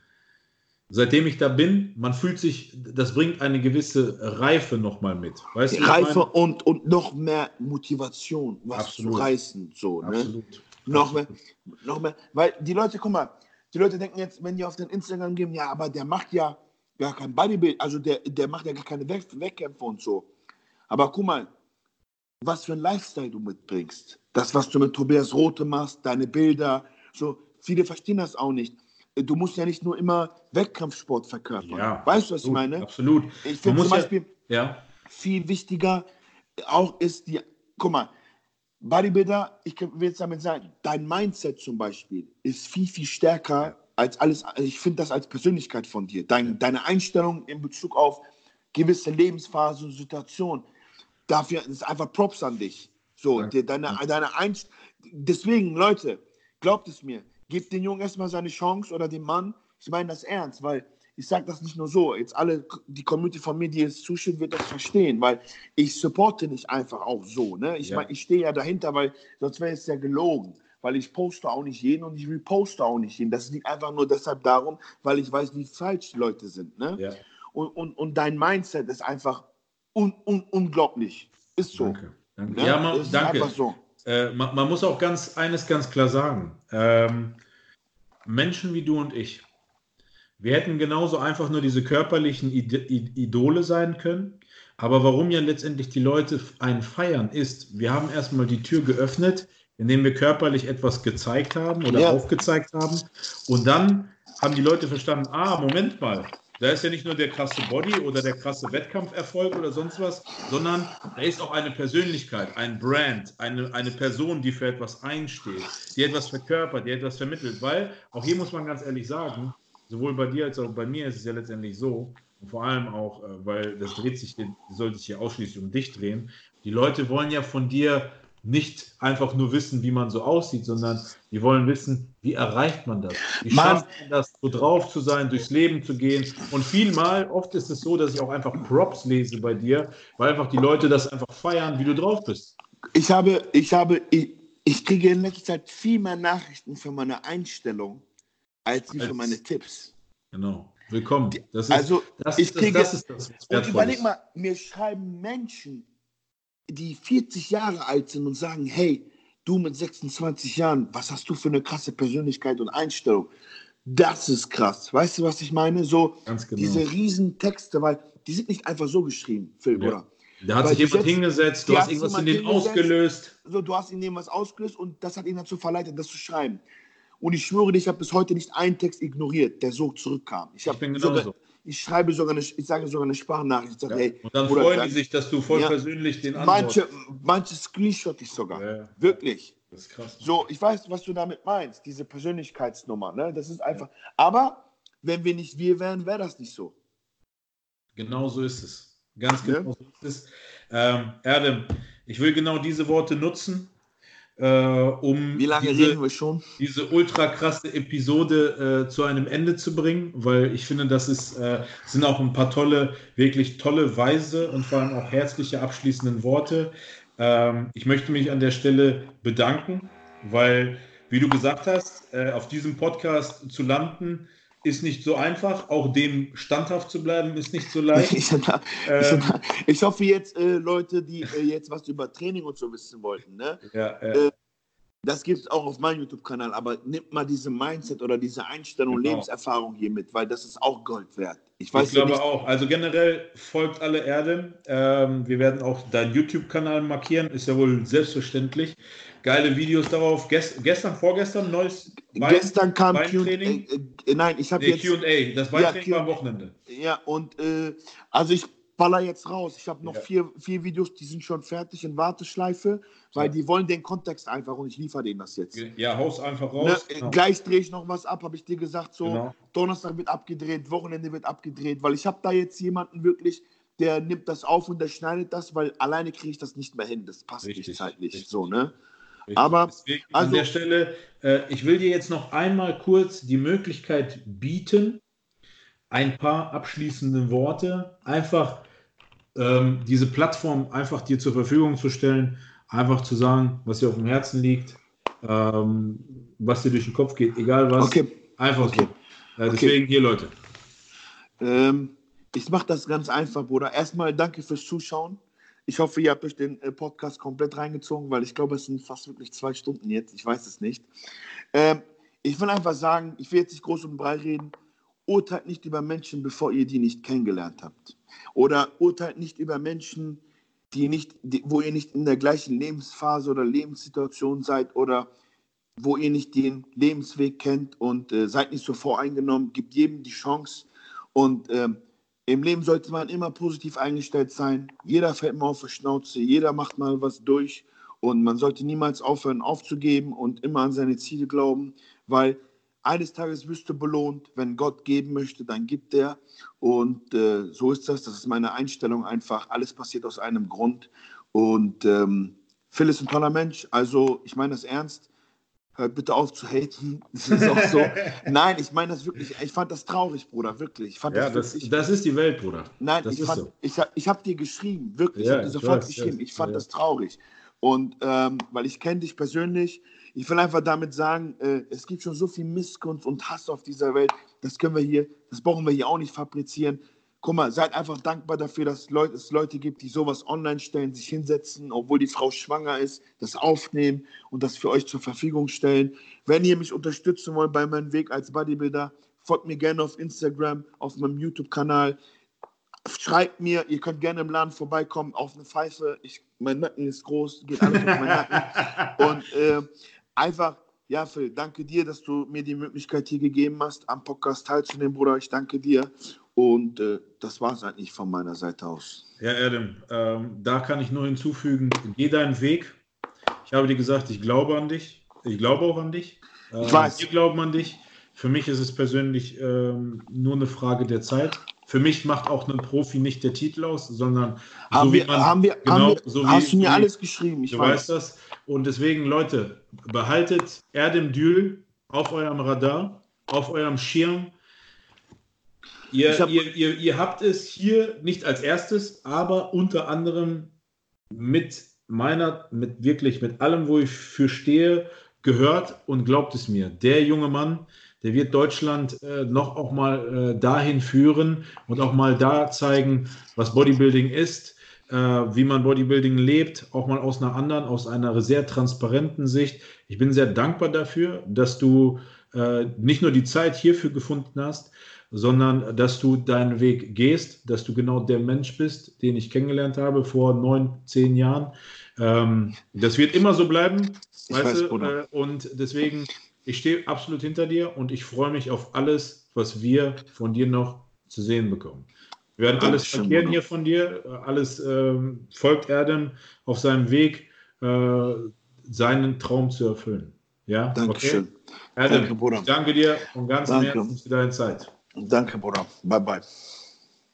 seitdem ich da bin, man fühlt sich, das bringt eine gewisse Reife nochmal mit, weißt du? Reife meine? und, und noch mehr Motivation, was Absolut. zu reißen, so, ne? Absolut. Noch mehr, noch mehr, weil die Leute, guck mal, die Leute denken jetzt, wenn die auf den Instagram gehen, ja, aber der macht ja gar kein Bodybuild, also der, der macht ja gar keine Wettkämpfe und so. Aber guck mal, was für ein Lifestyle du mitbringst. Das, was du mit Tobias Rote machst, deine Bilder, so, viele verstehen das auch nicht. Du musst ja nicht nur immer Wettkampfsport verkörpern. Ja, weißt du, was ich meine? Absolut. Ich finde zum ja- Beispiel, Ja, viel wichtiger auch ist die, guck mal, Bodybuilder, ich will jetzt damit sagen, dein Mindset zum Beispiel ist viel, viel stärker als alles, also ich finde das als Persönlichkeit von dir. Dein, deine Einstellung in Bezug auf gewisse Lebensphasen und Situationen, dafür ist einfach Props an dich. So, die, deine, deine Einst Deswegen, Leute, glaubt es mir, gebt den Jungen erstmal seine Chance oder dem Mann. Ich meine das ernst, weil ich sage das nicht nur so. Jetzt alle, die Community von mir, die es zuschaut, wird das verstehen, weil ich supporte nicht einfach auch so. Ne? Ich Ja. meine, ich stehe ja dahinter, weil sonst wäre es ja gelogen. Weil ich poste auch nicht jeden und ich reposte auch nicht jeden. Das liegt einfach nur deshalb darum, weil ich weiß, wie falsch die Leute sind. Ne? ja. Und, und, und dein Mindset ist einfach un, un, unglaublich. Ist so. Danke. danke. Ne? Ja, man, Es ist danke. so. Äh, man, man muss auch ganz eines ganz klar sagen. Ähm, Menschen wie du und ich, wir hätten genauso einfach nur diese körperlichen Idole sein können. Aber warum ja letztendlich die Leute einen feiern, ist, wir haben erstmal die Tür geöffnet, indem wir körperlich etwas gezeigt haben oder Ja. aufgezeigt haben. Und dann haben die Leute verstanden, ah, Moment mal, da ist ja nicht nur der krasse Body oder der krasse Wettkampferfolg oder sonst was, sondern da ist auch eine Persönlichkeit, ein Brand, eine, eine Person, die für etwas einsteht, die etwas verkörpert, die etwas vermittelt. Weil, auch hier muss man ganz ehrlich sagen, sowohl bei dir als auch bei mir ist es ja letztendlich so, und vor allem auch, äh, weil das dreht sich, soll sich hier ausschließlich um dich drehen, die Leute wollen ja von dir nicht einfach nur wissen, wie man so aussieht, sondern die wollen wissen, wie erreicht man das? Wie Mann. schafft man das, so drauf zu sein, durchs Leben zu gehen? Und vielmal, oft ist es so, dass ich auch einfach Props lese bei dir, weil einfach die Leute das einfach feiern, wie du drauf bist. Ich habe, ich habe, ich, ich kriege in letzter Zeit viel mehr Nachrichten für meine Einstellung als wie für Als- meine Tipps. Genau. Willkommen. Das ist, Also, das, ich das, kriege- das ist das, was Und überleg mal, mir schreiben Menschen, die 40 Jahre alt sind und sagen, hey, du mit 26 Jahren, was hast du für eine krasse Persönlichkeit und Einstellung? Das ist krass. Weißt du, was ich meine? So genau. diese riesen Texte, weil die sind nicht einfach so geschrieben, Phil, Ja. oder? Da hat Weil sich jemand jetzt- hingesetzt, du hast irgendwas in den ausgelöst. So, du hast ihn dem was ausgelöst und das hat ihn dazu verleitet, das zu schreiben. Und ich schwöre dir, ich habe bis heute nicht einen Text ignoriert, der so zurückkam. Ich, Ich bin sogar, genauso. Ich schreibe sogar eine, ich sage sogar eine Sprachnachricht. Ich sage, Ja. hey, Und dann Bruder, freuen die sich, dass du voll Ja. persönlich den antwortest. Manche, manche screenshot ich sogar. Ja. Wirklich. Das ist krass. So, ich weiß, was du damit meinst, diese Persönlichkeitsnummer. Ne? Das ist einfach. Aber wenn wir nicht wir wären, wäre das nicht so. Genau so ist es. Ganz genau so ist es. Ähm, Erdem, ich will genau diese Worte nutzen, äh, um Wie lange diese, reden wir schon? diese ultra krasse Episode äh, zu einem Ende zu bringen, weil ich finde, das ist, äh, sind auch ein paar tolle, wirklich tolle, weise und vor allem auch herzliche abschließenden Worte. Ähm, ich möchte mich an der Stelle bedanken, weil, wie du gesagt hast, äh, auf diesem Podcast zu landen, ist nicht so einfach. Auch dem standhaft zu bleiben, ist nicht so leicht. Ich, Ähm, ich hoffe jetzt, äh, Leute, die äh, jetzt was über Training und so wissen wollten, ne? ja, äh, das gibt es auch auf meinem YouTube-Kanal, aber nimmt mal diese Mindset oder diese Einstellung Genau. Lebenserfahrung hier mit, weil das ist auch Gold wert. Ich weiß ich ja glaube nicht, auch. Also generell folgt alle Erde. Ähm, wir werden auch deinen YouTube-Kanal markieren, ist ja wohl selbstverständlich. Geile Videos darauf. Gest gestern, vorgestern, neues Bein- gestern kam Q&A, Beintraining. äh, nein, ich habe Nee, jetzt, QA. Das Beintraining Ja, war am Wochenende. ja, und äh, also ich baller jetzt raus. Ich habe noch Ja. vier, vier Videos, die sind schon fertig in Warteschleife, weil Ja. die wollen den Kontext einfach und ich liefere denen das jetzt. Ja, haus einfach Ne, raus. äh, Genau. Gleich drehe ich noch was ab, habe ich dir gesagt. So, Genau. Donnerstag wird abgedreht, Wochenende wird abgedreht, weil ich habe da jetzt jemanden wirklich, der nimmt das auf und der schneidet das, weil alleine kriege ich das nicht mehr hin. Das passt Richtig, nicht zeitlich. richtig. So, ne? Richtig. aber, Deswegen also- an der Stelle, äh, ich will dir jetzt noch einmal kurz die Möglichkeit bieten, ein paar abschließende Worte, einfach ähm, diese Plattform einfach dir zur Verfügung zu stellen, einfach zu sagen, was dir auf dem Herzen liegt, ähm, was dir durch den Kopf geht, egal was. Okay. Einfach Okay. so. Äh, deswegen hier, Leute. Ähm, ich mache das ganz einfach, Bruder. Erstmal danke fürs Zuschauen. Ich hoffe, ihr habt euch den äh, Podcast komplett reingezogen, weil ich glaube, es sind fast wirklich zwei Stunden jetzt. Ich weiß es nicht. Ähm, ich will einfach sagen, ich will jetzt nicht groß und breit reden. Urteilt nicht über Menschen, bevor ihr die nicht kennengelernt habt. Oder urteilt nicht über Menschen, die nicht, die, wo ihr nicht in der gleichen Lebensphase oder Lebenssituation seid oder wo ihr nicht den Lebensweg kennt und äh, seid nicht so voreingenommen. Gebt jedem die Chance. Und ähm, im Leben sollte man immer positiv eingestellt sein. Jeder fällt mal auf die Schnauze, jeder macht mal was durch. Und man sollte niemals aufhören aufzugeben und immer an seine Ziele glauben, weil eines Tages wirst du belohnt. Wenn Gott geben möchte, dann gibt er. Und äh, so ist das. Das ist meine Einstellung einfach. Alles passiert aus einem Grund. Und ähm, Phil ist ein toller Mensch. Also, ich meine das ernst. Hört bitte auf zu haten. Das ist auch so. Nein, ich meine das wirklich. Ich fand das traurig, Bruder. Wirklich. Ich fand Ja, das das, das ist die Welt, Bruder. Nein, das ich, fand, so. ich, ich habe dir geschrieben, wirklich. Ja, ich habe dir sofort weiß, geschrieben. Ich fand ja. das traurig. Und ähm, weil ich kenne dich persönlich, ich will einfach damit sagen, äh, es gibt schon so viel Missgunst und Hass auf dieser Welt. Das können wir hier, das brauchen wir hier auch nicht fabrizieren. Guck mal, seid einfach dankbar dafür, dass Leute, es Leute gibt, die sowas online stellen, sich hinsetzen, obwohl die Frau schwanger ist, das aufnehmen und das für euch zur Verfügung stellen. Wenn ihr mich unterstützen wollt bei meinem Weg als Bodybuilder, folgt mir gerne auf Instagram, auf meinem YouTube-Kanal. Schreibt mir, ihr könnt gerne im Laden vorbeikommen, auf eine Pfeife. Ich, mein Nacken ist groß, geht alles auf meinen Nacken. Und äh, einfach, ja, Phil, danke dir, dass du mir die Möglichkeit hier gegeben hast, am Podcast teilzunehmen, Bruder. Ich danke dir. Und äh, das war es eigentlich von meiner Seite aus. Ja, Adam, ähm, da kann ich nur hinzufügen, geh deinen Weg. Ich habe dir gesagt, ich glaube an dich. Ich glaube auch an dich. Ähm, Ich weiß. Wir glauben an dich. Für mich ist es persönlich ähm, nur eine Frage der Zeit. für mich macht auch ein Profi nicht der Titel aus, sondern haben so wir, wie man, haben wir, genau, haben wir, so hast wie, du mir alles geschrieben? Ich Du weiß. weißt das. Und deswegen, Leute, behaltet Erdem Dül auf eurem Radar, auf eurem Schirm. Ihr, hab- ihr, ihr, ihr habt es hier nicht als erstes, aber unter anderem mit meiner, mit wirklich mit allem, wo ich für stehe, gehört und glaubt es mir. Der junge Mann, der wird Deutschland äh, noch auch mal äh, dahin führen und auch mal da zeigen, was Bodybuilding ist, äh, wie man Bodybuilding lebt, auch mal aus einer anderen, aus einer sehr transparenten Sicht. Ich bin sehr dankbar dafür, dass du äh, nicht nur die Zeit hierfür gefunden hast, sondern dass du deinen Weg gehst, dass du genau der Mensch bist, den ich kennengelernt habe vor neun, zehn Jahren. Ähm, das wird immer so bleiben, Ich weißt weiß, du? Äh, und deswegen, ich stehe absolut hinter dir und ich freue mich auf alles, was wir von dir noch zu sehen bekommen. Wir werden alles Bruder. hier von dir. Äh, Alles ähm, folgt Erdem auf seinem Weg, äh, seinen Traum zu erfüllen. Ja, Dankeschön. Okay? Erdem, Danke, Bruder. ich danke dir von ganzem Danke. Herzen für deine Zeit. Danke, Bruder. Bye, bye.